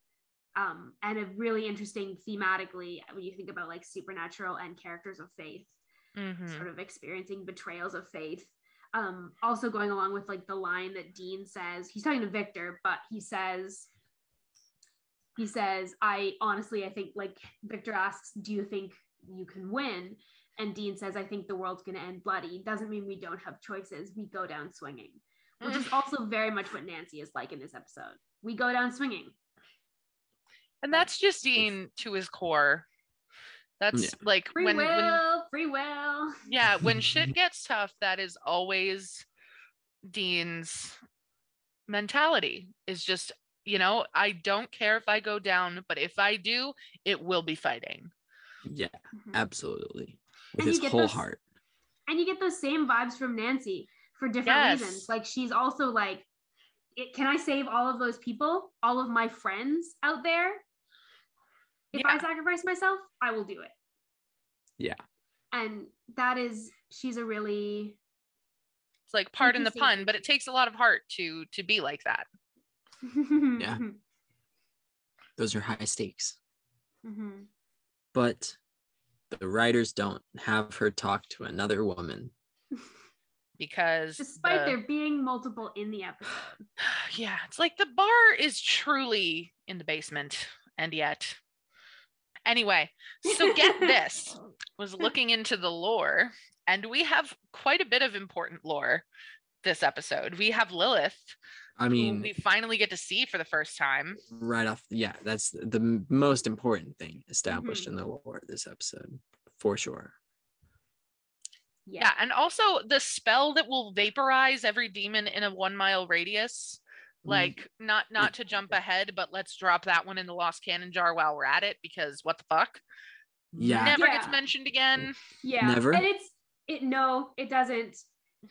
um, and a really interesting thematically when you think about like supernatural and characters of faith mm-hmm. sort of experiencing betrayals of faith. Um, also going along with like the line that dean says he's talking to victor but he says he says i honestly i think like victor asks do you think you can win? And dean says i think the world's going to end bloody. Doesn't mean we don't have choices. We go down swinging which is also very much what nancy is like in this episode we go down swinging And that's just Dean to his core. That's Yeah. like Free when, will, when free will. yeah, when shit gets tough, that is always Dean's mentality is just, you know, I don't care if I go down, but if I do, it will be fighting. Yeah, Mhm. absolutely. With And you his get whole those- heart. and you get those same vibes from Nancy for different Yes. reasons. Like she's also like, it, can I save all of those people, all of my friends out there? If I sacrifice myself, I will do it. Yeah. And that is, she's a really It's like pardon the pun, but it takes a lot of heart to to be like that. Yeah. Those are high stakes. Mhm. But the writers don't have her talk to another woman. Because Despite the- there being multiple in the episode. yeah, it's like the bar is truly in the basement, and yet. Anyway, so get this was looking into the lore, and we have quite a bit of important lore this episode. We have Lilith, I who mean, we finally get to see for the first time. right off, yeah, that's the most important thing Mm-hmm. established in the lore this episode, for sure. Yeah, and also the spell that will vaporize every demon in a one mile radius. Mm. Like not not to jump ahead, but let's drop that one in the lost canon jar while we're at it because what the fuck? Yeah. Never gets mentioned again. Yeah. Never? And it's it no, it doesn't.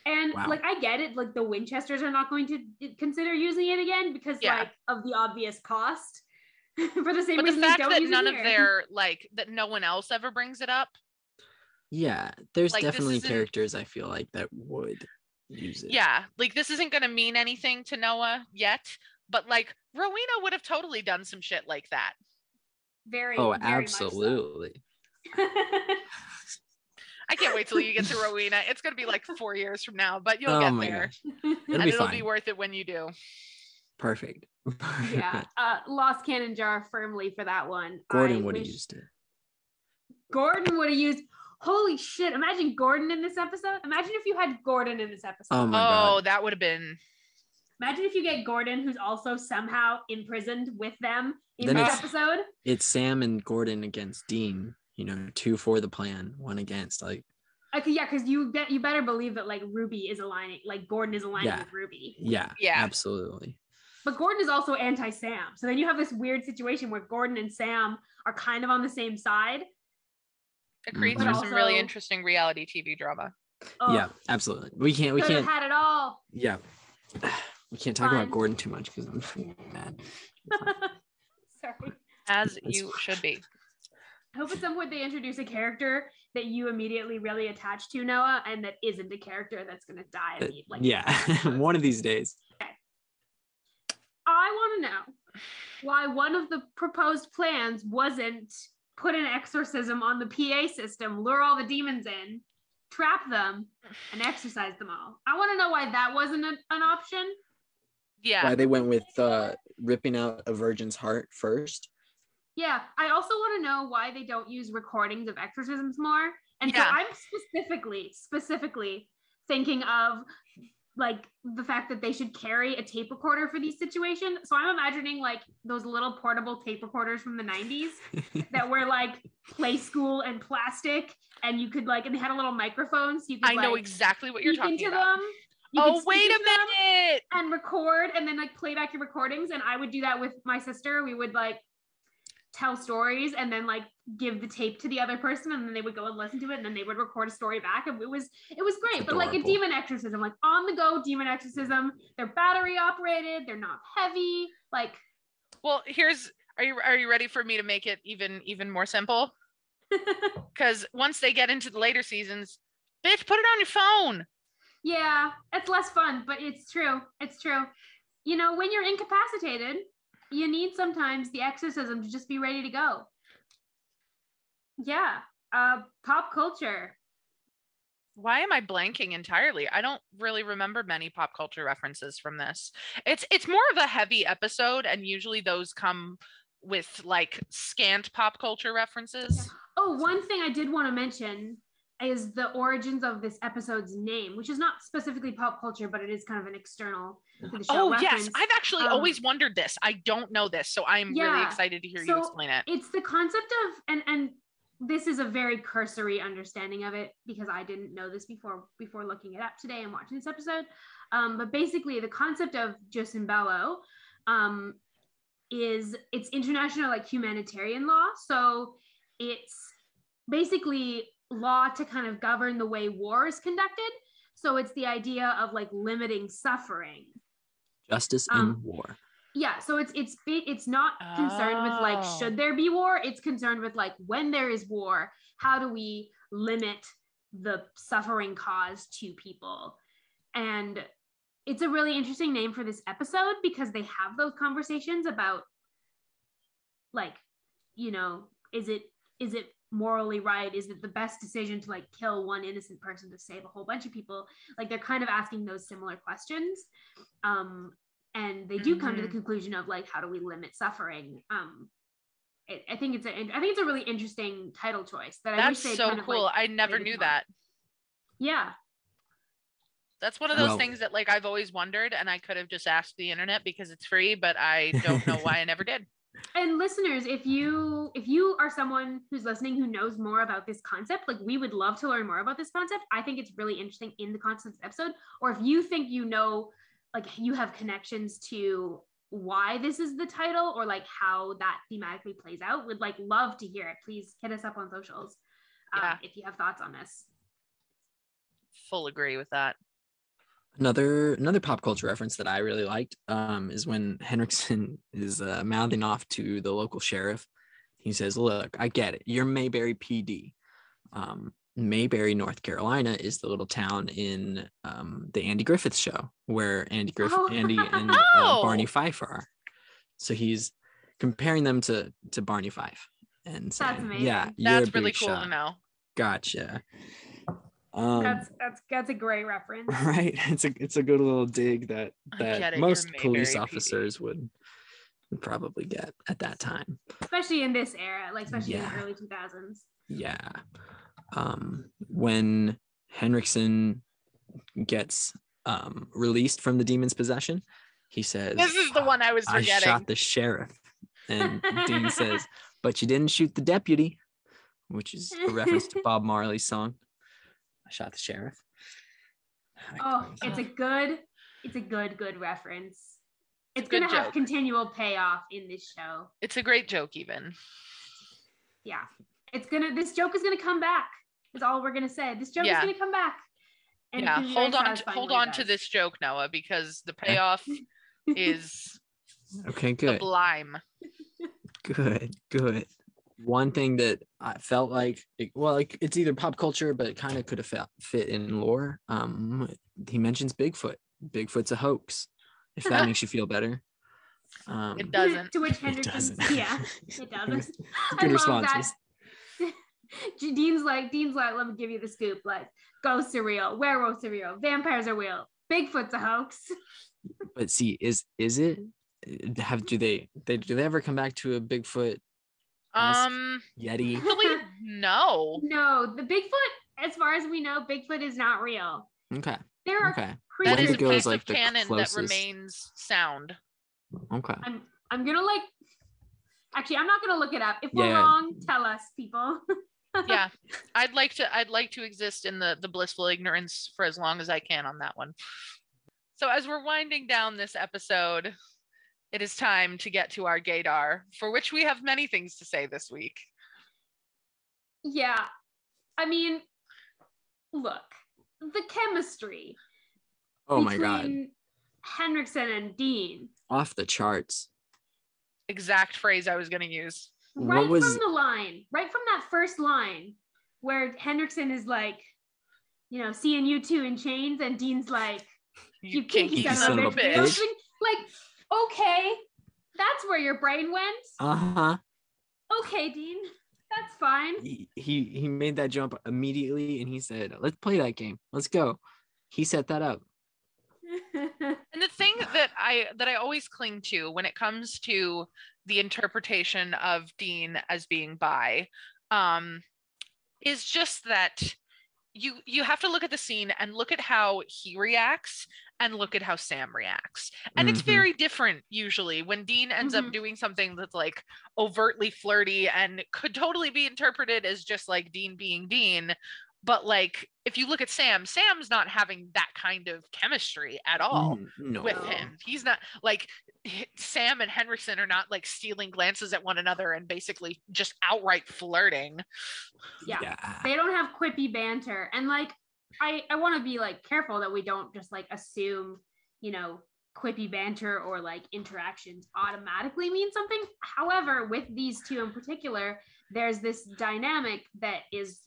And Wow. like I get it, like the Winchesters are not going to consider using it again because Yeah. like of the obvious cost. For the same But the reason they fact don't that use none of their like that no one else ever brings it up. Yeah, there's Like, definitely characters I feel like that would use it. Yeah, like this isn't gonna mean anything to Noah yet, but like Rowena would have totally done some shit like that. very Oh, very much so. absolutely. I can't wait till you get to Rowena. It's gonna be like four years from now, but you'll oh get my there. gosh. It'll and be it'll fine. be worth it when you do. Perfect. yeah. Uh lost canon jar firmly for that one. Gordon I would have wish used it. Gordon would have used holy shit. Imagine Gordon in this episode. Imagine if you had Gordon in this episode. Oh my oh, god. that would have been Imagine if you get Gordon, who's also somehow imprisoned with them in Then this it's- episode. It's Sam and Gordon against Dean. You know, two for the plan, one against. Like, Okay, yeah, because you bet you better believe that like Ruby is aligning, like Gordon is aligning Yeah. with Ruby. yeah, Yeah. absolutely. But Gordon is also anti-Sam. So then you have this weird situation where Gordon and Sam are kind of on the same side. It mm-hmm. creates But for some really interesting reality TV drama. Oh, Yeah, absolutely. We can't. We could can't. had it all. Yeah, we can't talk Fine. about Gordon too much because I'm mad. Sorry. As It's you should be. I hope at some point they introduce a character that you immediately really attach to, Noah, and that isn't a character that's gonna die. Uh, that- imme- like yeah, one of these days. I want to know why one of the proposed plans wasn't put an exorcism on the PA system, lure all the demons in, trap them, and exorcise them all. I want to know why that wasn't an, an option. Yeah. Why they went with uh, ripping out a virgin's heart first? Yeah, I also want to know why they don't use recordings of exorcisms more. And Yeah. so I'm specifically, specifically thinking of like the fact that they should carry a tape recorder for these situations. So I'm imagining like those little portable tape recorders from the 90s that were like play school and plastic, and you could like, and they had a little microphone, so you could I know exactly what you're talking into about. them. You Oh, wait a minute. and record and then like play back your recordings and i would do that with my sister we would like tell stories and then like give the tape to the other person and then they would go and listen to it and then they would record a story back and it was it was great. It's but like a demon exorcism like on the go demon exorcism. They're battery operated. They're not heavy. Like Well, here's are you are you ready for me to make it even even more simple? Because once they get into the later seasons, bitch, put it on your phone. yeah it's less fun but it's true. It's true. You know when you're incapacitated you need sometimes the exorcism to just be ready to go yeah uh pop culture Why am I blanking entirely? I don't really remember many pop culture references from this. It's it's more of a heavy episode, and usually those come with like scant pop culture references. Oh, one thing I did want to mention is the origins of this episode's name, which is not specifically pop culture, but it is kind of an external to the show Oh yes. I've actually Um, always wondered this. I don't know this, so I'm really excited to hear you explain it. it's the concept of and and this is a very cursory understanding of it because I didn't know this before before looking it up today and watching this episode. Um, but basically, the concept of Jus in Bello um, is it's international like humanitarian law. So it's basically law to kind of govern the way war is conducted. So it's the idea of like limiting suffering Justice in Um, war. Yeah so it's it's it's not concerned with like Oh. should there be war? It's concerned with like when there is war how do we limit the suffering caused to people? And it's a really interesting name for this episode because they have those conversations about like you know is it is it morally right? Is it the best decision to like kill one innocent person to save a whole bunch of people? Like they're kind of asking those similar questions. Um and they do come to the Mhm. conclusion of like how do we limit suffering um it, i think it's a i think it's a really interesting title choice that i wish That's they'd so kind of, cool. like, I never knew more. that. yeah That's one of those Well- things that like I've always wondered, and I could have just asked the internet because it's free, but I don't know why I never did. and listeners if you if you are someone who's listening who knows more about this concept like we would love to learn more about this concept i think it's really interesting in the concept episode or if you think you know like you have connections to why this is the title or like how that thematically plays out would like love to hear it please hit us up on socials um, Yeah. if you have thoughts on this Full agree with that. Another another pop culture reference that I really liked um, is when Henriksen is uh, mouthing off to the local sheriff. He says, "Look, I get it. You're Mayberry PD. Um, Mayberry, North Carolina, is the little town in um, the Andy Griffith Show where Andy Griffith, Oh. Andy and uh, Barney Oh. Fife are. So he's comparing them to to Barney Fife and saying, amazing. "Yeah, you're That's really cool shot. to know. Gotcha." Um, that's that's that's a great reference right it's a it's a good little dig that that get it, you're most police Mayberry PD. officers would would probably get at that time especially in this era like especially Yeah. in the early 2000s yeah um when henriksen gets um released from the demon's possession he says This is the one I was forgetting." i shot the sheriff and dean says but you didn't shoot the deputy which is a reference to bob marley's song i shot the sheriff Oh, it's a good, it's a good, good reference. It's a good gonna have joke. continual payoff in this show. It's a great joke, even. Yeah, it's gonna. This joke is gonna come back. Is all we're gonna say. This joke Yeah. is gonna come back. And yeah, hold on, to, hold when it on to this joke, Noah, because the payoff is okay good sublime. Good, good. One thing that I felt like, it, well, like it's either pop culture, but it kind of could have fit, fit in lore. Um, he mentions Bigfoot. Bigfoot's a hoax. If that makes you feel better. Um, It doesn't. to which It Henriksen, doesn't. yeah, it doesn't. I Good love responses. that. Dean's like, Dean's like, let me give you the scoop. Like, ghosts are real, werewolves are real, vampires are real, Bigfoot's a hoax. But see, is is it? Have do they they do they ever come back to a Bigfoot Um, Yeti? really, no. No, the Bigfoot, as far as we know, Bigfoot is not real. Okay, There are okay, That What is if a it goes, piece like, of canon closest? that remains sound. okay. I'm I'm gonna like actually I'm not gonna look it up. If we're Yeah. wrong, tell us, people. Yeah, I'd like to. I'd like to exist in the the blissful ignorance for as long as I can on that one. So as we're winding down this episode, it is time to get to our gaydar, for which we have many things to say this week. yeah. I mean, look, the chemistry Oh my god, between Henriksen and Dean. off the charts. Exact phrase I was going to use. What Right was- from the line, right from that first line where Henriksen is like, you know, seeing you two in chains, and Dean's like, you kinky son, of a bitch. bitch. Like, okay, that's where your brain went. Uh huh. Okay, Dean, that's fine. he he he made that jump immediately and he said let's play that game let's go he set that up And the thing that I that I always cling to when it comes to the interpretation of Dean as being bi, um, is just that you you have to look at the scene and look at how he reacts and look at how Sam reacts. And it's Mhm. very different usually when Dean ends Mhm. up doing something that's like overtly flirty and could totally be interpreted as just like Dean being Dean. But like if you look at Sam, Sam's not having that kind of chemistry at all Mm, no. with him. He's not like Sam and Henriksen are not like stealing glances at one another and basically just outright flirting. Yeah. Yeah. They don't have quippy banter. And like I I want to be like careful that we don't just like assume, you know, quippy banter or like interactions automatically mean something. However, with these two in particular, there's this dynamic that is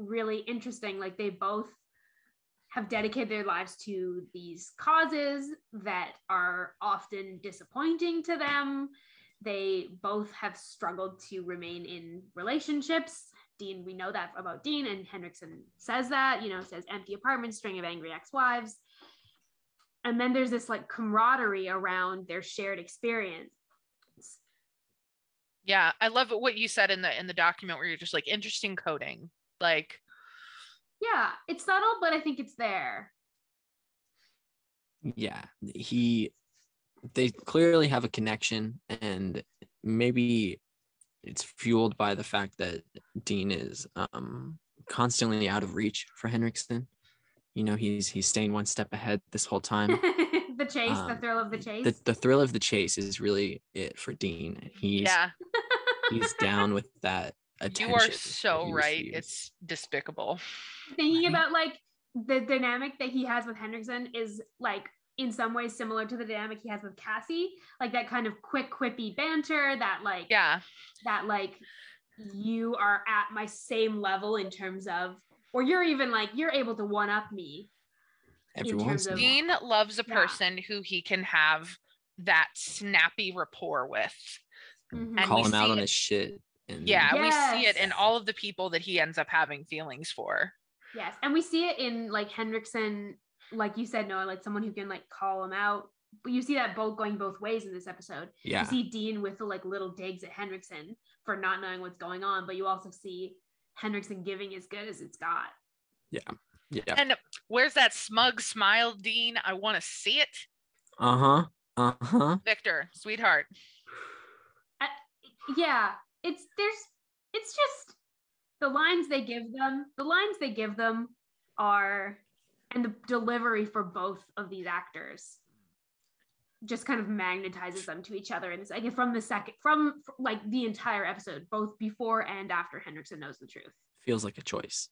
really interesting. Like they both have dedicated their lives to these causes that are often disappointing to them. They both have struggled to remain in relationships. Dean, we know that about Dean, and Henriksen says that, you know, says empty apartment, string of angry ex wives. And then there's this like camaraderie around their shared experience. Yeah, I love what you said in the in the document where you're just like interesting coding. Like Yeah, it's subtle, but I think it's there. yeah he they clearly have a connection and maybe it's fueled by the fact that dean is um constantly out of reach for henriksen you know he's he's staying one step ahead this whole time the chase, the Um, thrill of the chase. the, the thrill of the chase is really it for dean he's yeah, he's down with that attention you are so right. receives. It's despicable. Thinking about like the dynamic that he has with Henriksen is like in some ways similar to the dynamic he has with Cassie, like that kind of quick quippy banter, that like Yeah. that like you are at my same level in terms of or you're even like you're able to one up me every terms once in a of- Dean loves a Yeah. person who he can have that snappy rapport with. Mhm. And call him out see on his shit and Yeah, we see it in all of the people that he ends up having feelings for. yes and we see it in like Henriksen, like you said Noah like someone who can like call him out but you see that both going both ways in this episode yeah you see Dean with the like little digs at Henriksen for not knowing what's going on but you also see Henriksen giving as good as it's got yeah Yeah. And where's that smug smile, Dean? I want to see it. uh-huh uh-huh Victor, sweetheart. yeah it's there's it's just the lines they give them the lines they give them are and the delivery for both of these actors just kind of magnetizes them to each other and it's like from the second from like the entire episode both before and after henriksen knows the truth feels like a choice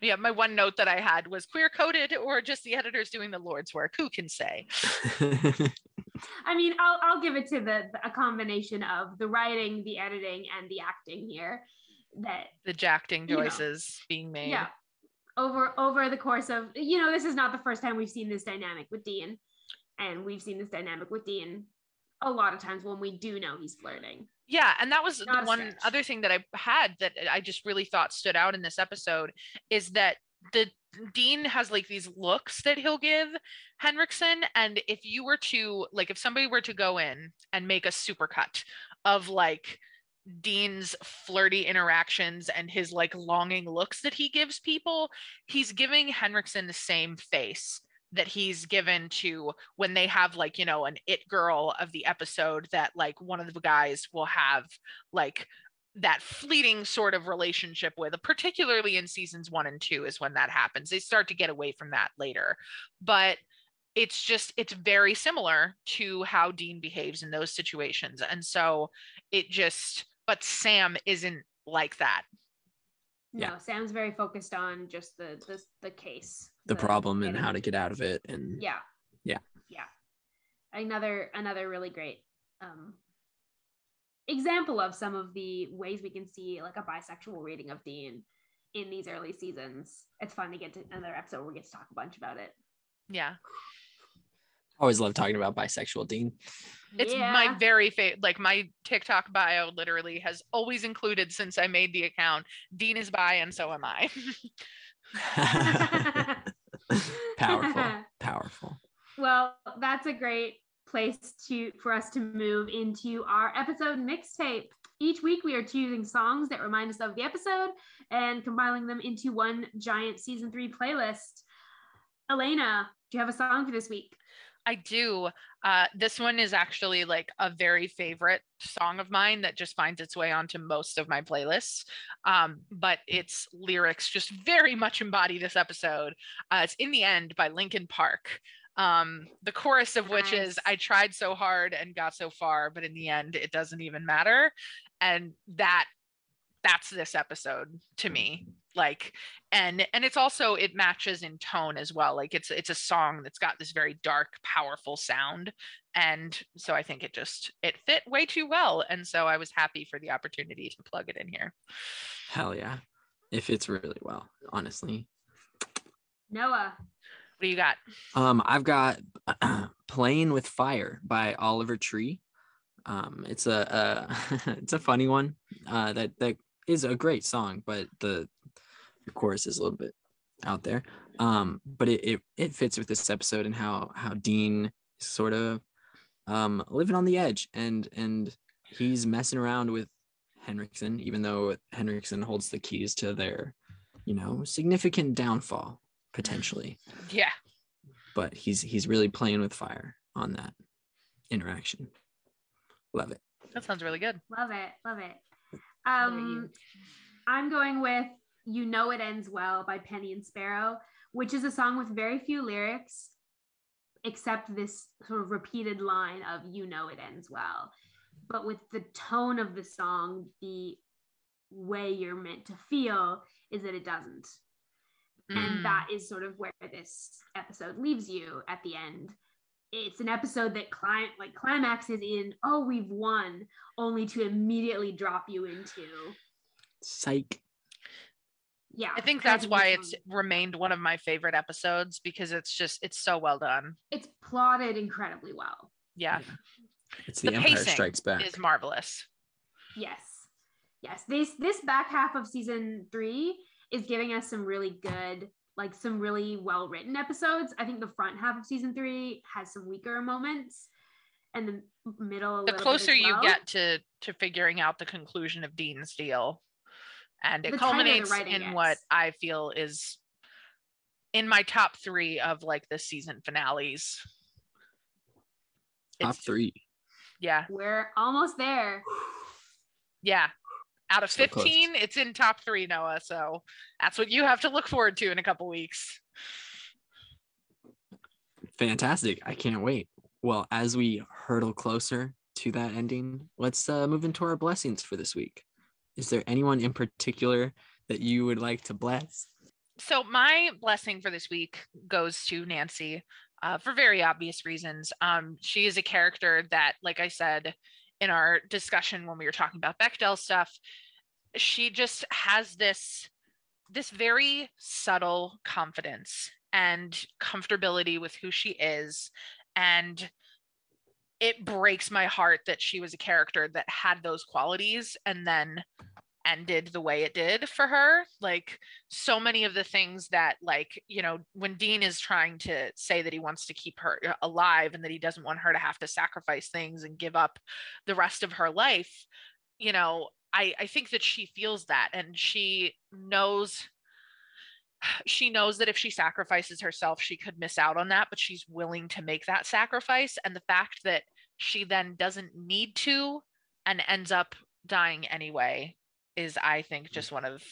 Yeah, my one note that I had was queer coded or just the editors doing the Lord's work. Who can say? I mean, I'll I'll give it to the a combination of the writing, the editing, and the acting here. That The jacting You know, being made. yeah, over over the course of you know, this is not the first time we've seen this dynamic with Dean, and we've seen this dynamic with Dean a lot of times when we do know he's flirting. Yeah, and that was Not a one stretch. other thing that I had that I just really thought stood out in this episode is that the Dean has like these looks that he'll give Henriksen, and if you were to like, if somebody were to go in and make a supercut of like Dean's flirty interactions and his like longing looks that he gives people, he's giving Henriksen the same face that he's given to when they have like you know an it girl of the episode that like one of the guys will have like that fleeting sort of relationship with particularly in seasons 1 and 2 is when that happens they start to get away from that later but it's just it's very similar to how Dean behaves in those situations and so it just but Sam isn't like that No, Yeah. Sam's very focused on just the the, the case, the problem and how to get out of it and Yeah. Yeah. Yeah. Another another really great um example of some of the ways we can see like a bisexual reading of Dean in these early seasons. It's fun to get to another episode where we get to talk a bunch about it. yeah always love talking about bisexual dean It's Yeah. my very favorite. Like my TikTok bio literally has always included since I made the account. Dean is bi, and so am I. powerful powerful well, that's a great place to for us to move into our episode mixtape. Each week, we are choosing songs that remind us of the episode and compiling them into one giant season three playlist. Elena, do you have a song for this week? I do. Uh, this one is actually like a very favorite song of mine that just finds its way onto most of my playlists. Um, but its lyrics just very much embody this episode. Uh, it's In the End by Linkin Park. Um, the chorus of which Nice. is I tried so hard and got so far, but in the end, it doesn't even matter. And that that's this episode to me like and and it's also it matches in tone as well like it's it's a song that's got this very dark powerful sound and so i think it just it fit way too well and so i was happy for the opportunity to plug it in here Hell yeah. It fits really well, honestly. Noah. What do you got Um, I've got "Playing with Fire" by Oliver Tree. Um, it's a, a it's a funny one. Uh, that that is a great song, but the, the chorus is a little bit out there. Um, but it, it it fits with this episode and how how Dean is sort of um living on the edge and and he's messing around with Henriksen, even though Henriksen holds the keys to their, you know, significant downfall potentially yeah but he's he's really playing with fire on that interaction. Love it. that sounds really good Love it. Love it. Um. I'm going with You Know It Ends Well by Penny and Sparrow, which is a song with very few lyrics, except this sort of repeated line of You Know It Ends Well. But with the tone of the song, the way you're meant to feel is that it doesn't. Mm. And that is sort of where this episode leaves you at the end. It's an episode that clim- like climaxes in, oh, we've won, only to immediately drop you into Psych. yeah i think that's why it's one. remained one of my favorite episodes because it's just it's so well done it's plotted incredibly well yeah It's the, The Empire Strikes Back. is marvelous yes yes this this back half of season three is giving us some really good like some really well written episodes i think the front half of season three has some weaker moments and the middle a the little bit closer as you get to to figuring out the conclusion of Dean's deal, and it The culminates writing in what. I feel is in my top three of like the season finales. Top It's- three. Yeah, we're almost there yeah. Out of 15, it's in top three, Noah. So that's what you have to look forward to in a couple weeks. Fantastic. I can't wait. Well, as we hurtle closer to that ending, let's uh, move into our blessings for this week. Is there anyone in particular that you would like to bless? So my blessing for this week goes to Nancy uh, for very obvious reasons. Um, she is a character that, like I said in our discussion when we were talking about Bechdel stuff, she just has this this very subtle confidence and comfortability with who she is. And it breaks my heart that she was a character that had those qualities and then ended the way it did for her like so many of the things that like you know when dean is trying to say that he wants to keep her uh, alive and that he doesn't want her to have to sacrifice things and give up the rest of her life you know i i think that she feels that and she knows she knows that if she sacrifices herself she could miss out on that but she's willing to make that sacrifice. And the fact that she then doesn't need to and ends up dying anyway is i think just one of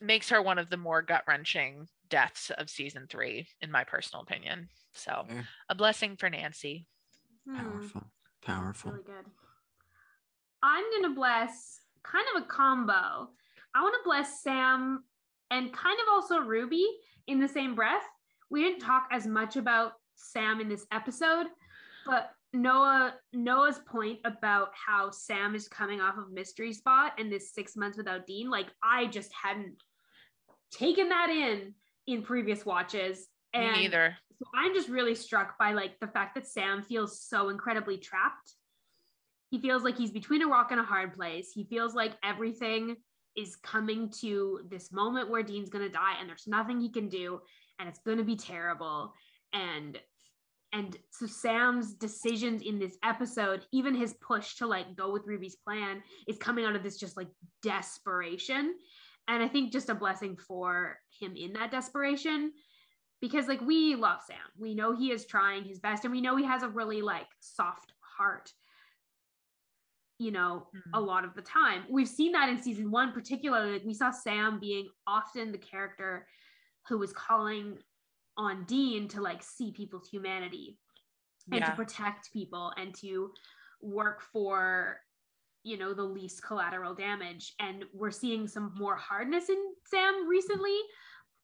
makes her one of the more gut-wrenching deaths of season three in my personal opinion so Fair. a blessing for nancy Hmm. Powerful. Powerful. really good. I'm gonna bless kind of a combo. I want to bless Sam and kind of also Ruby in the same breath. We didn't talk as much about Sam in this episode, but Noah Noah's point about how Sam is coming off of Mystery Spot and this six months without Dean, like I just hadn't taken that in in previous watches. me And neither so I'm just really struck by like the fact that Sam feels so incredibly trapped. He feels like he's between a rock and a hard place. He feels like everything is coming to this moment where Dean's going to die and there's nothing he can do and it's going to be terrible. And and so Sam's decisions in this episode, even his push to like go with Ruby's plan, is coming out of this just like desperation. And I think just a blessing for him in that desperation because like we love Sam. We know he is trying his best and we know he has a really like soft heart. You know, mm-hmm. a lot of the time. We've seen that in season 1 particularly like we saw Sam being often the character who was calling on Dean to like see people's humanity and yeah. to protect people and to work for you know the least collateral damage. And we're seeing some more hardness in Sam recently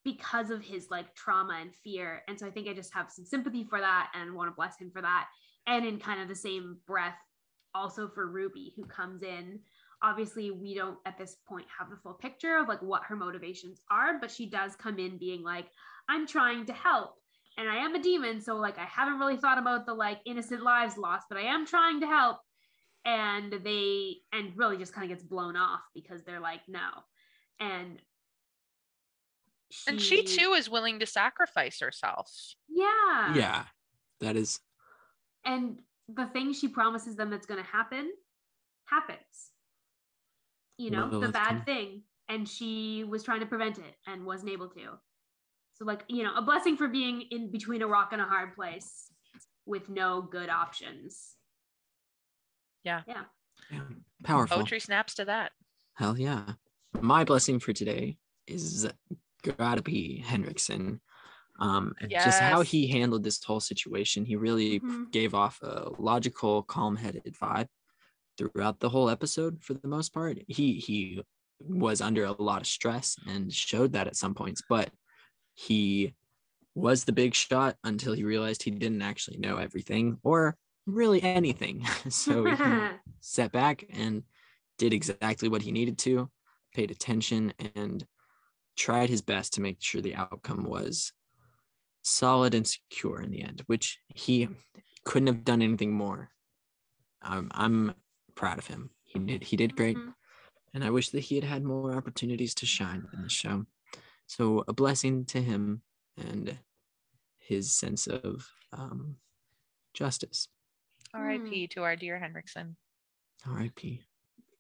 because of his like trauma and fear. And so I think I just have some sympathy for that and want to bless him for that. And in kind of the same breath also for Ruby who comes in obviously we don't at this point have the full picture of like what her motivations are but she does come in being like I'm trying to help. And I am a demon, so like I haven't really thought about the like innocent lives lost, but I am trying to help. And they and really just kind of gets blown off because they're like, no. And she, and she too is willing to sacrifice herself. Yeah. Yeah. That is and the thing she promises them that's gonna happen happens. You know, the bad thing. And she was trying to prevent it and wasn't able to. So like, you know, a blessing for being in between a rock and a hard place with no good options. Yeah. Yeah. yeah. Powerful. Poetry snaps to that. Hell yeah. My blessing for today is gotta be Henriksen. Um, yes. just how he handled this whole situation. He really mm-hmm. gave off a logical, calm-headed vibe throughout the whole episode for the most part. He he was under a lot of stress and showed that at some points, but he was the big shot until he realized he didn't actually know everything or really anything. so he sat back and did exactly what he needed to, paid attention, and tried his best to make sure the outcome was solid and secure in the end, which he couldn't have done anything more. Um, I'm proud of him. He did he did great, mm-hmm. and I wish that he had had more opportunities to shine in the show. So a blessing to him and his sense of um, justice. R.I.P. Mm. to our dear Henriksen. R.I.P.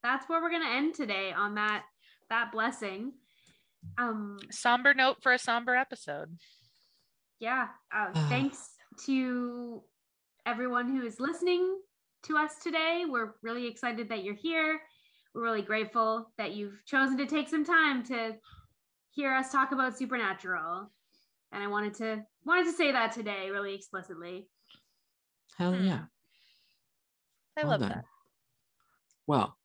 That's where we're gonna end today on that that blessing. Um, somber note for a somber episode. Yeah. Uh, thanks to everyone who is listening to us today. We're really excited that you're here. We're really grateful that you've chosen to take some time to hear us talk about supernatural and i wanted to wanted to say that today really explicitly hell hmm. yeah i well love done. that well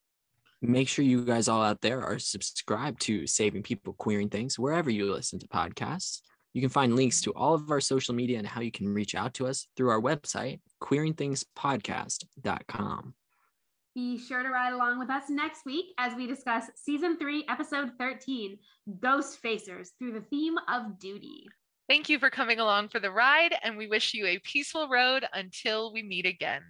make sure you guys all out there are subscribed to saving people queering things wherever you listen to podcasts you can find links to all of our social media and how you can reach out to us through our website queeringthingspodcast.com be sure to ride along with us next week as we discuss season three, episode 13 Ghost Facers through the theme of duty. Thank you for coming along for the ride, and we wish you a peaceful road until we meet again.